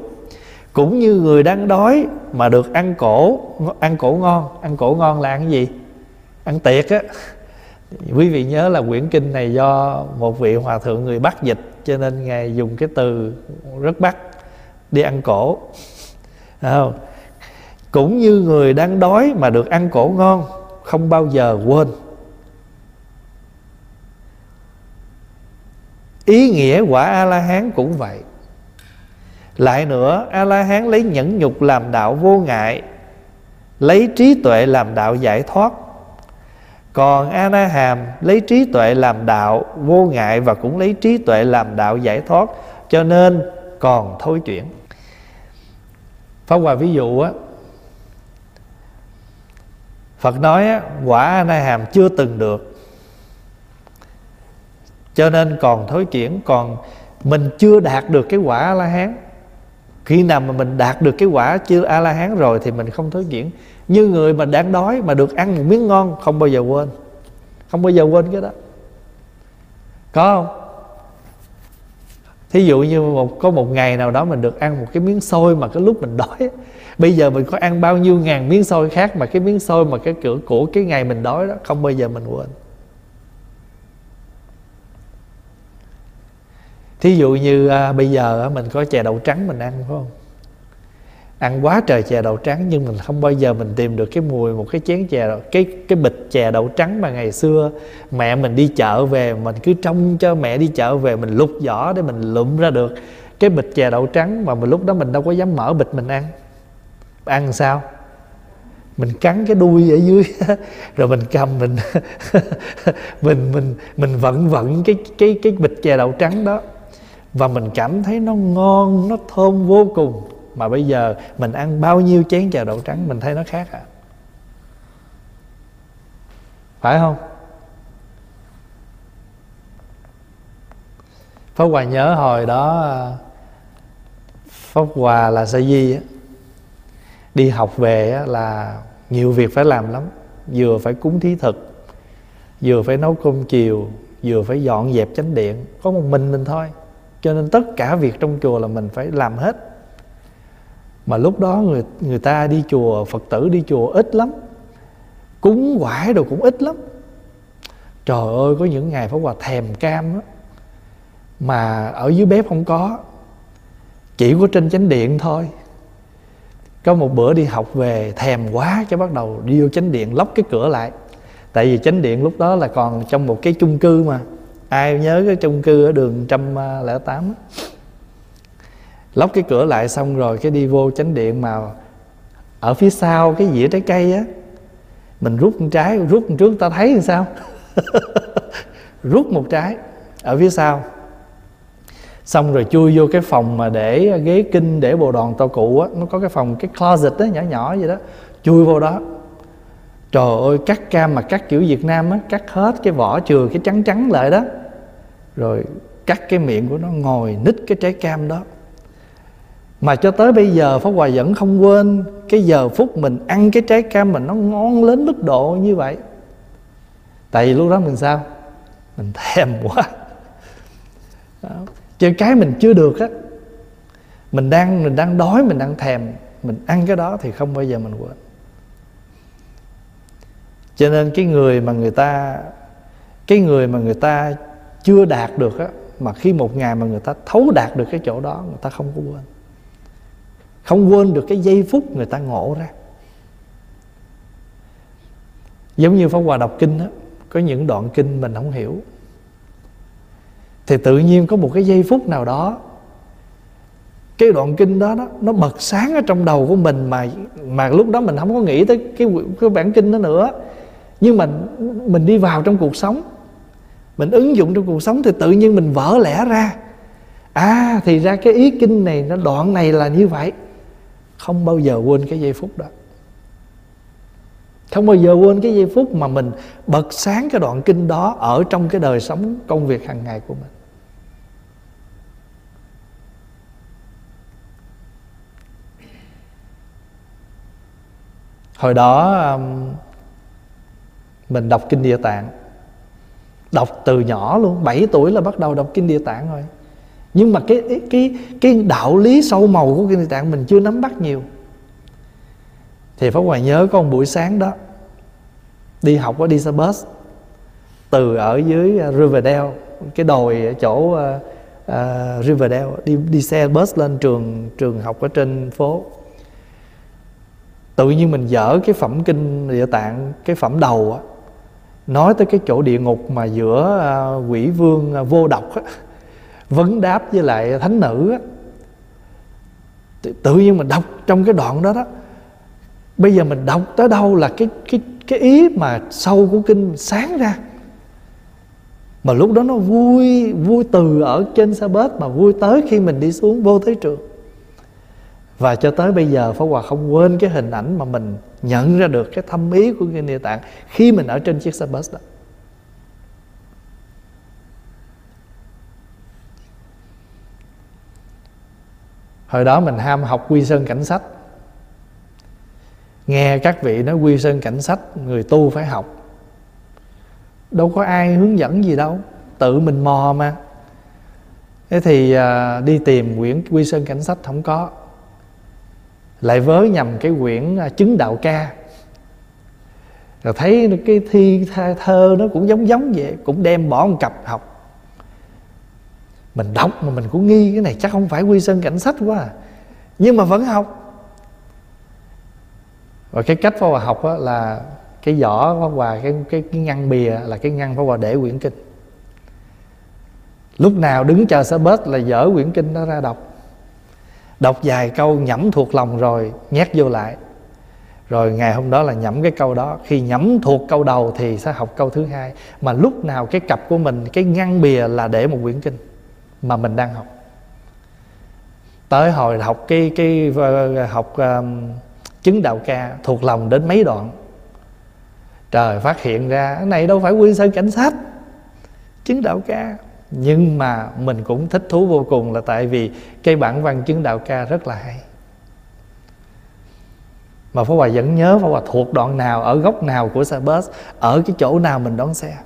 cũng như người đang đói mà được ăn cổ ăn cổ ngon, ăn cổ ngon là ăn cái gì? Ăn tiệc á quý vị nhớ là quyển kinh này do một vị hòa thượng người bắc dịch, cho nên ngài dùng cái từ rất bắc đi ăn cổ. Không? cũng như người đang đói mà được ăn cổ ngon, không bao giờ quên. Ý nghĩa quả a la hán cũng vậy. Lại nữa a la hán lấy nhẫn nhục làm đạo vô ngại, lấy trí tuệ làm đạo giải thoát còn a na hàm lấy trí tuệ làm đạo vô ngại và cũng lấy trí tuệ làm đạo giải thoát cho nên còn thối chuyển. Pháp hòa ví dụ á phật nói á, quả a na hàm chưa từng được cho nên còn thối chuyển. Còn mình chưa đạt được cái quả a la hán khi nào mà mình đạt được cái quả chưa a la hán rồi thì mình không thối chuyển như người mà đang đói mà được ăn một miếng ngon, không bao giờ quên. Không bao giờ quên cái đó. Có không? Thí dụ như một, có một ngày nào đó mình được ăn một cái miếng xôi mà cái lúc mình đói bây giờ mình có ăn bao nhiêu ngàn miếng xôi khác mà cái miếng xôi mà cái cửa, của cái ngày mình đói đó, không bao giờ mình quên. Thí dụ như à, bây giờ à, mình có chè đậu trắng mình ăn phải không? Ăn quá trời chè đậu trắng nhưng mình không bao giờ mình tìm được cái mùi một cái chén chè cái cái bịch chè đậu trắng mà ngày xưa mẹ mình đi chợ về mình cứ trông cho mẹ đi chợ về mình lục vỏ để mình lụm ra được. Cái bịch chè đậu trắng mà mình lúc đó mình đâu có dám mở bịch mình ăn. Ăn sao? Mình cắn cái đuôi ở dưới rồi mình cầm mình mình mình mình vận vận cái cái cái bịch chè đậu trắng đó và mình cảm thấy nó ngon, nó thơm vô cùng. Mà bây giờ mình ăn bao nhiêu chén chè đậu trắng, mình thấy nó khác à phải không? Pháp Hòa nhớ hồi đó, Pháp Hòa là sa di đi học về là nhiều việc phải làm lắm. Vừa phải cúng thí thực, vừa phải nấu cơm chiều, vừa phải dọn dẹp chánh điện. Có một mình mình thôi cho nên tất cả việc trong chùa là mình phải làm hết. Mà lúc đó người người ta đi chùa phật tử đi chùa ít lắm cúng quải đồ cũng ít lắm. Trời ơi có những ngày phải hòa thèm cam đó, mà ở dưới bếp không có chỉ có trên chánh điện thôi. Có một bữa đi học về thèm quá cho bắt đầu đi vô chánh điện lóc cái cửa lại. Tại vì chánh điện lúc đó là còn trong một cái chung cư mà ai nhớ cái chung cư ở đường trăm à, lẻ tám lóc cái cửa lại xong rồi cái đi vô chánh điện mà ở phía sau cái dĩa trái cây á, mình rút một trái, rút một trước ta thấy làm sao? Rút một trái ở phía sau. Xong rồi chui vô cái phòng mà để ghế kinh, để bồ đòn tao cụ á, nó có cái phòng, cái closet đó nhỏ nhỏ vậy đó, chui vô đó trời ơi cắt cam mà cắt kiểu việt nam á cắt hết cái vỏ chừa cái trắng trắng lại đó. Rồi cắt cái miệng của nó, ngồi nít cái trái cam đó. Mà cho tới bây giờ Pháp Hòa vẫn không quên cái giờ phút mình ăn cái trái cam mà nó ngon đến mức độ như vậy. Tại vì lúc đó mình sao? Mình thèm quá. Đó. chứ cái mình chưa được á, mình đang mình đang đói, mình đang thèm, mình ăn cái đó thì không bao giờ mình quên cho nên cái người mà người ta cái người mà người ta chưa đạt được á mà khi một ngày mà người ta thấu đạt được cái chỗ đó người ta không có quên. Không quên được cái giây phút người ta ngộ ra. Giống như pháp hòa đọc kinh đó có những đoạn kinh mình không hiểu. Thì tự nhiên có một cái giây phút nào đó cái đoạn kinh đó, đó nó bật sáng ở trong đầu của mình mà mà lúc đó mình không có nghĩ tới cái cái bản kinh đó nữa nhưng mà mình đi vào trong cuộc sống mình ứng dụng trong cuộc sống thì tự nhiên mình vỡ lẽ ra. À thì ra cái ý kinh này nó đoạn này là như vậy. Không bao giờ quên cái giây phút đó. Không bao giờ quên cái giây phút mà mình bật sáng cái đoạn kinh đó ở trong cái đời sống công việc hàng ngày của mình. Hồi đó um, mình đọc kinh địa tạng. Đọc từ nhỏ luôn 7 tuổi là bắt đầu đọc kinh địa tạng rồi. Nhưng mà cái cái cái đạo lý sâu màu của kinh địa tạng mình chưa nắm bắt nhiều. Thì pháp hòa nhớ có một buổi sáng đó đi học ở đi xe bus từ ở dưới à, Riverdale cái đồi ở chỗ uh, uh, Riverdale đi đi xe bus lên trường trường học ở trên phố. Tự nhiên mình dở cái phẩm kinh địa tạng cái phẩm đầu á nói tới cái chỗ địa ngục mà giữa à, quỷ vương à, vô độc á, vấn đáp với lại thánh nữ á, tự nhiên mình đọc trong cái đoạn đó đó. Bây giờ mình đọc tới đâu là cái cái cái ý mà sâu của kinh sáng ra. Mà lúc đó nó vui vui từ ở trên xe bớt mà vui tới khi mình đi xuống vô tới trường và cho tới bây giờ Pháp Hòa không quên cái hình ảnh mà mình nhận ra được cái thâm ý của người Địa Tạng khi mình ở trên chiếc xe bus đó. hồi đó mình ham học quy sơn cảnh sách. Nghe các vị nói quy sơn cảnh sách người tu phải học. Đâu có ai hướng dẫn gì đâu tự mình mò mà. Thế thì à, đi tìm quyển quy sơn cảnh sách không có lại với nhầm cái quyển à, chứng đạo ca. Rồi thấy cái thi thơ nó cũng giống giống vậy cũng đem bỏ một cặp học. Mình đọc mà mình cũng nghi cái này chắc không phải quy sơn cảnh sách quá à. nhưng mà vẫn học. Và cái cách Pháp Hòa học á, là cái vỏ Pháp Hòa cái, cái cái ngăn bìa là cái ngăn Pháp Hòa để quyển kinh. Lúc nào đứng chờ xe bớt là dở quyển kinh nó ra đọc đọc vài câu nhẩm thuộc lòng rồi nhét vô lại. Rồi ngày hôm đó là nhẩm cái câu đó. Khi nhẩm thuộc câu đầu thì sẽ học câu thứ hai. Mà lúc nào cái cặp của mình cái ngăn bìa là để một quyển kinh mà mình đang học. Tới hồi học cái cái ờ, học um, chứng đạo ca thuộc lòng đến mấy đoạn. Trời phát hiện ra cái này đâu phải quy sơn cảnh sát. Chứng đạo ca nhưng mà mình cũng thích thú vô cùng là tại vì cái bản văn chứng đạo ca rất là hay mà Pháp Hòa vẫn nhớ Pháp Hòa thuộc đoạn nào, ở góc nào của xe bus, ở cái chỗ nào mình đón xe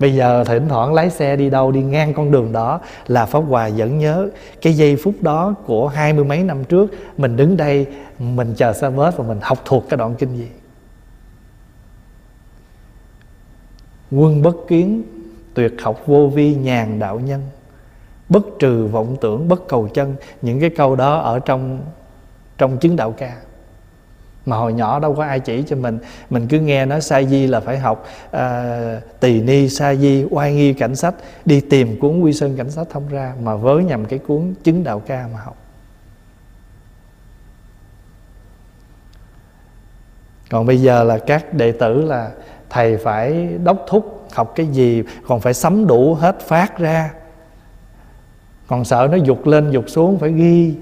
Bây giờ thỉnh thoảng lái xe đi đâu, đi ngang con đường đó là Pháp Hòa vẫn nhớ cái giây phút đó của hai mươi mấy năm trước, mình đứng đây, mình chờ xe bus và mình học thuộc cái đoạn kinh gì. Quân bất kiến tuyệt học vô vi nhàn đạo nhân. Bất trừ vọng tưởng bất cầu chân những cái câu đó ở trong trong chứng đạo ca. Mà hồi nhỏ đâu có ai chỉ cho mình. Mình cứ nghe nói sa di là phải học à, tỳ ni sa di oai nghi cảnh sách. Đi tìm cuốn quy sơn cảnh sách thông ra mà với nhầm cái cuốn chứng đạo ca mà học. Còn bây giờ là các đệ tử là thầy phải đốc thúc học cái gì, còn phải sắm đủ hết phát ra. Còn sợ nó dục lên dục xuống phải ghi,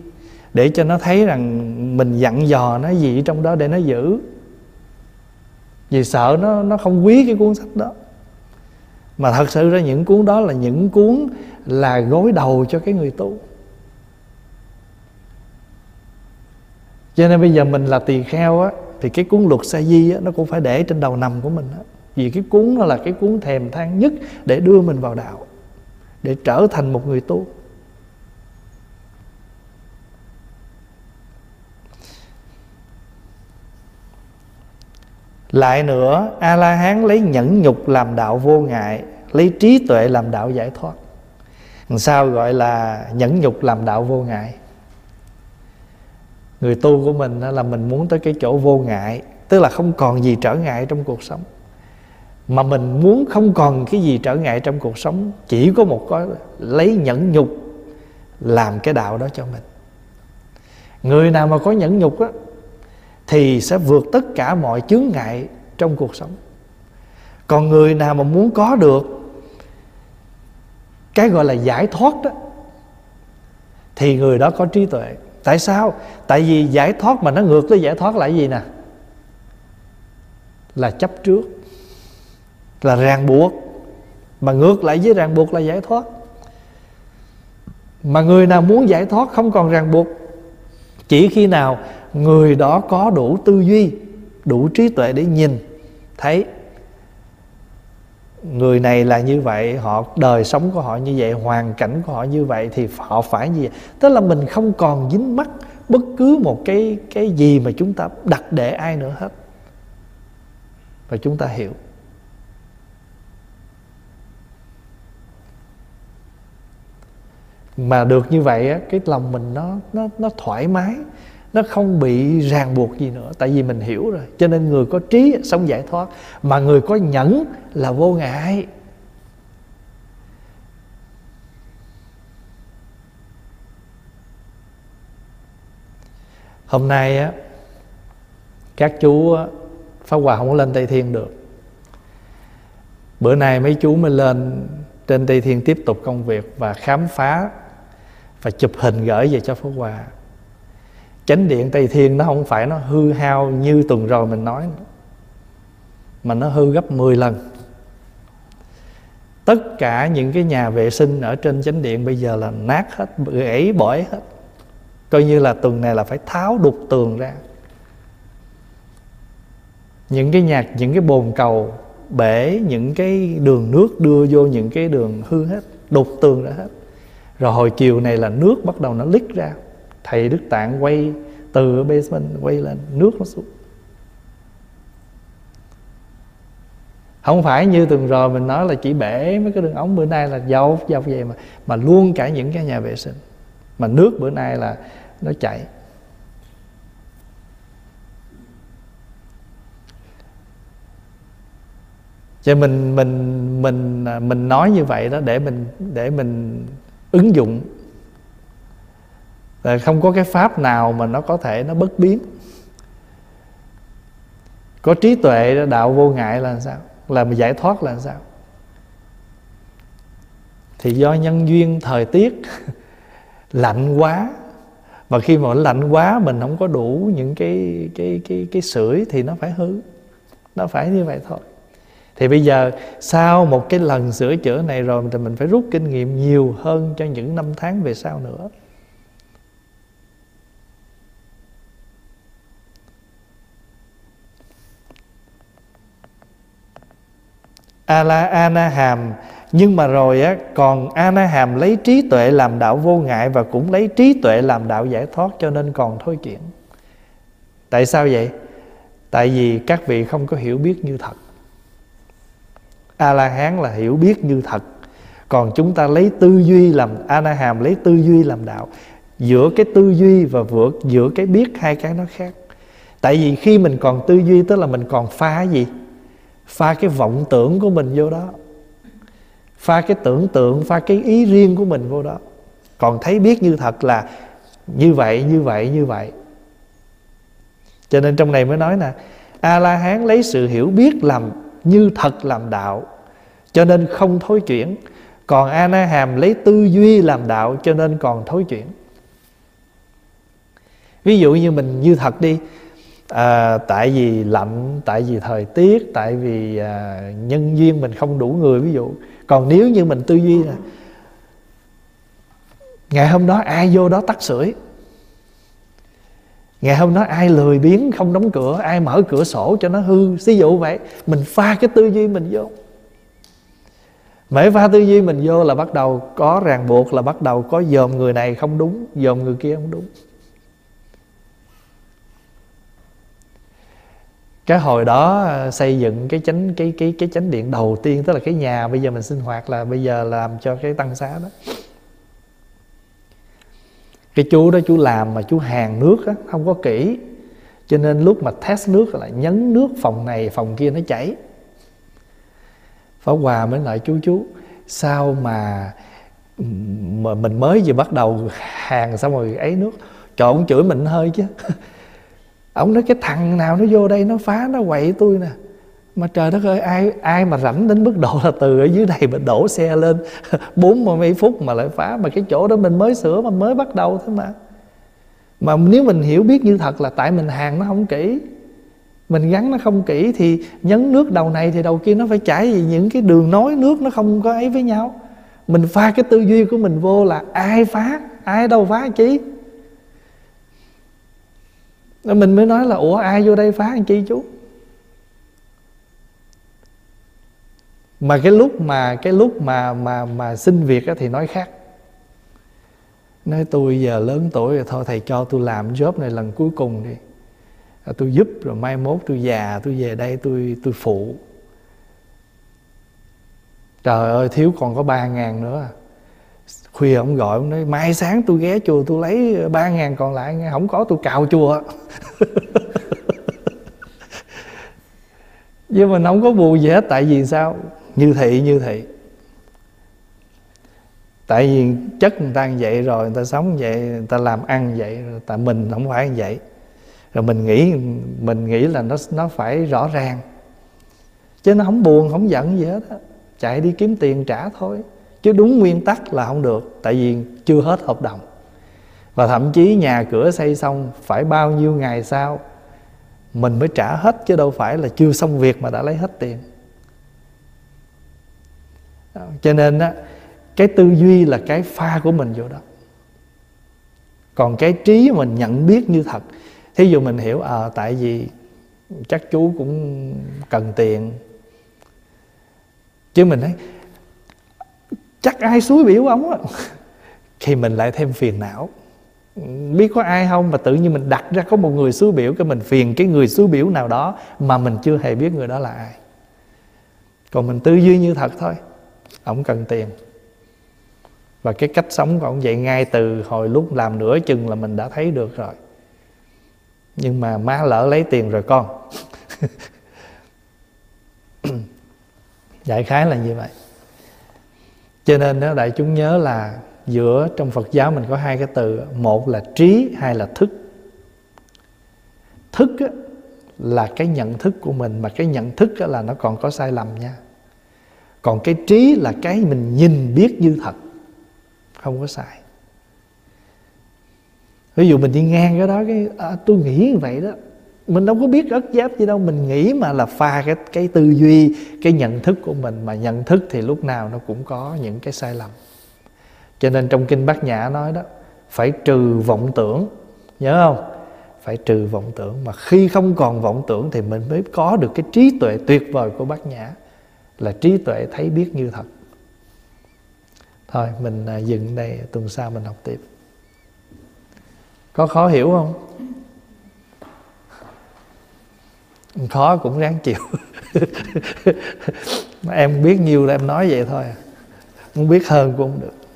để cho nó thấy rằng mình dặn dò nó gì trong đó để nó giữ. Vì sợ nó nó không quý cái cuốn sách đó. Mà thật sự ra những cuốn đó là những cuốn là gối đầu cho cái người tu. Cho nên bây giờ mình là tỳ kheo á, thì cái cuốn luật sa di á, nó cũng phải để trên đầu nằm của mình á vì cái cuốn nó là cái cuốn thèm than nhất để đưa mình vào đạo, để trở thành một người tu. Lại nữa a la hán lấy nhẫn nhục làm đạo vô ngại, lấy trí tuệ làm đạo giải thoát. Sao gọi là nhẫn nhục làm đạo vô ngại? Người tu của mình là mình muốn tới cái chỗ vô ngại, tức là không còn gì trở ngại trong cuộc sống mà mình muốn không còn cái gì trở ngại trong cuộc sống, chỉ có một cái lấy nhẫn nhục làm cái đạo đó cho mình. Người nào mà có nhẫn nhục á, thì sẽ vượt tất cả mọi chướng ngại trong cuộc sống. Còn người nào mà muốn có được cái gọi là giải thoát đó, thì người đó có trí tuệ. Tại sao? Tại vì giải thoát mà nó ngược với giải thoát là cái gì nè? Là chấp trước là ràng buộc. Mà ngược lại với ràng buộc là giải thoát. Mà người nào muốn giải thoát không còn ràng buộc, chỉ khi nào người đó có đủ tư duy, đủ trí tuệ để nhìn, thấy người này là như vậy, họ, đời sống của họ như vậy, hoàn cảnh của họ như vậy, thì họ phải như vậy. Tức là mình không còn dính mắc bất cứ một cái cái gì mà chúng ta đặt để ai nữa hết. Và chúng ta hiểu. Mà được như vậy á, cái lòng mình nó nó nó thoải mái, nó không bị ràng buộc gì nữa. Tại vì mình hiểu rồi, cho nên người có trí sống giải thoát, mà người có nhẫn là vô ngại. Hôm nay á, các chú pháp hòa không có lên tây thiên được. Bữa nay mấy chú mới lên trên tây thiên tiếp tục công việc và khám phá và chụp hình gửi về cho Phú hòa. Chánh điện tây thiên nó không phải nó hư hao như tuần rồi mình nói mà nó hư gấp 10 lần. Tất cả những cái nhà vệ sinh ở trên chánh điện bây giờ là nát hết gãy bỏi hết. Coi như là tuần này là phải tháo đục tường ra. Những cái nhạc, những cái bồn cầu bể, những cái đường nước đưa vô, những cái đường hư hết, đục tường ra hết rồi hồi chiều này là nước bắt đầu nó lít ra. Thầy đức tạng quay từ basement quay lên, nước nó xuống. Không phải như từng rồi mình nói là chỉ bể mấy cái đường ống, bữa nay là dọc dọc vậy mà mà luôn cả những cái nhà vệ sinh. Mà nước bữa nay là nó chảy. Cho mình mình mình à, mình nói như vậy đó để mình để mình ứng dụng. Không có cái pháp nào mà nó có thể nó bất biến. Có trí tuệ, đạo vô ngại là sao? Là giải thoát là sao? Thì do nhân duyên, thời tiết, lạnh quá. Và khi mà lạnh quá, mình không có đủ những cái cái cái cái sưởi thì nó phải hư. Nó phải như vậy thôi thì bây giờ sau một cái lần sửa chữa này rồi thì mình phải rút kinh nghiệm nhiều hơn cho những năm tháng về sau nữa. A la ana hàm nhưng mà rồi á, còn Ana hàm lấy trí tuệ làm đạo vô ngại và cũng lấy trí tuệ làm đạo giải thoát cho nên còn thôi chuyển tại sao vậy? Tại vì các vị không có hiểu biết như thật a la hán là hiểu biết như thật. Còn chúng ta lấy tư duy làm a na hàm lấy tư duy làm đạo. Giữa cái tư duy và vượt giữa cái biết hai cái nó khác. Tại vì khi mình còn tư duy, tức là mình còn pha gì? Pha cái vọng tưởng của mình vô đó. Pha cái tưởng tượng, pha cái ý riêng của mình vô đó. Còn thấy biết như thật là như vậy như vậy như vậy. Cho nên trong này mới nói nè a la hán lấy sự hiểu biết làm như thật làm đạo. Cho nên không thối chuyển. Còn a na hàm lấy tư duy làm đạo cho nên còn thối chuyển. Ví dụ như mình như thật đi. À, tại vì lạnh tại vì thời tiết tại vì à, nhân duyên mình không đủ người ví dụ. Còn nếu như mình tư duy là ngày hôm đó ai vô đó tắt sưởi? Ngày hôm đó ai lười biếng không đóng cửa, ai mở cửa sổ cho nó hư ví dụ vậy. Mình pha cái tư duy mình vô. Mấy pha tư duy mình vô là bắt đầu có ràng buộc, là bắt đầu có dòm người này không đúng, Dòm người kia không đúng. Cái hồi đó ờ, xây dựng cái chánh, cái cái cái chánh điện đầu tiên, tức là cái nhà bây giờ mình sinh hoạt là bây giờ làm cho cái tăng xá đó cái chú đó chú làm mà chú hàng nước á, không có kỹ. Cho nên lúc mà test nước là nhấn nước phòng này, phòng kia nó chảy. Pháp Hòa mới lại chú chú, sao mà mà mình mới vừa bắt đầu hàng xong rồi ấy nước, trộn chửi mình hơi chứ? Ông nói, cái thằng nào nó vô đây nó phá, nó quậy tôi nè mà trời đất ơi, ai ai mà rảnh đến mức độ là từ ở dưới này mình đổ xe lên bốn mươi phút mà lại phá. Mà cái chỗ đó mình mới sửa mà mới bắt đầu thôi mà. Mà nếu mình hiểu biết như thật là tại mình hàng nó không kỹ, mình gắn nó không kỹ thì nhấn nước đầu này thì đầu kia nó phải chảy vì những cái đường nối nước nó không có ấy với nhau. Mình pha cái tư duy của mình vô là ai phá, ai đâu phá chí mình mới nói là, ủa, ai vô đây phá anh chi chú? Mà cái lúc mà cái lúc mà mà mà xin việc á, thì nói khác. Nói tôi giờ lớn tuổi rồi thôi thầy cho tôi làm job này lần cuối cùng đi. À, tôi giúp rồi mai mốt tôi già tôi về đây tôi tôi phụ. Trời ơi thiếu còn có ba ngàn nữa. Khuya ông gọi ông nói mai sáng tôi ghé chùa tôi lấy ba ngàn còn lại nghe không có tôi cào chùa. Nhưng mà nó không có bù gì hết tại vì sao? Như thị như thị. Tại vì chất người ta như vậy rồi, người ta sống vậy, người ta làm ăn vậy tại mình không phải như vậy. Rồi mình nghĩ mình nghĩ là nó nó phải rõ ràng. Chứ nó không buồn, không giận gì hết á. Chạy đi kiếm tiền trả thôi. Chứ đúng nguyên tắc là không được, tại vì chưa hết hợp đồng. Và thậm chí nhà cửa xây xong phải bao nhiêu ngày sau, mình mới trả hết, chứ đâu phải là chưa xong việc mà đã lấy hết tiền cho nên á, cái tư duy là cái pha của mình vô đó. Còn cái trí mình nhận biết như thật, thí dụ mình hiểu à tại vì chắc chú cũng cần tiền. Chứ mình thấy, chắc ai suối biểu ông á. Thì mình lại thêm phiền não. Biết có ai không mà tự nhiên mình đặt ra có một người suối biểu cái mình phiền cái người suối biểu nào đó mà mình chưa hề biết người đó là ai. Còn mình tư duy như thật thôi ổng cần tiền. Và cái cách sống của ổng vậy ngay từ hồi lúc làm nửa chừng là mình đã thấy được rồi. Nhưng mà má lỡ lấy tiền rồi con. Đại khái là như vậy. Cho nên đó đại chúng nhớ là giữa trong phật giáo mình có hai cái từ một là trí hai là thức. Thức á, là cái nhận thức của mình mà cái nhận thức á, là nó còn có sai lầm nha còn cái trí là cái mình nhìn biết như thật. Không có sai. Ví dụ mình đi ngang cái đó cái à, tôi nghĩ như vậy đó. Mình đâu có biết ất giáp gì đâu. Mình nghĩ mà là pha cái cái tư duy cái nhận thức của mình. Mà nhận thức thì lúc nào nó cũng có những cái sai lầm. Cho nên trong kinh bát nhã nói đó phải trừ vọng tưởng. Nhớ không? Phải trừ vọng tưởng. Mà khi không còn vọng tưởng thì mình mới có được cái trí tuệ tuyệt vời của bát nhã là trí tuệ thấy biết như thật. Thôi, mình à, dừng đây, tuần sau mình học tiếp. Có khó hiểu không? Khó cũng ráng chịu. Em biết nhiêu là em nói vậy thôi à. không biết hơn cũng không được.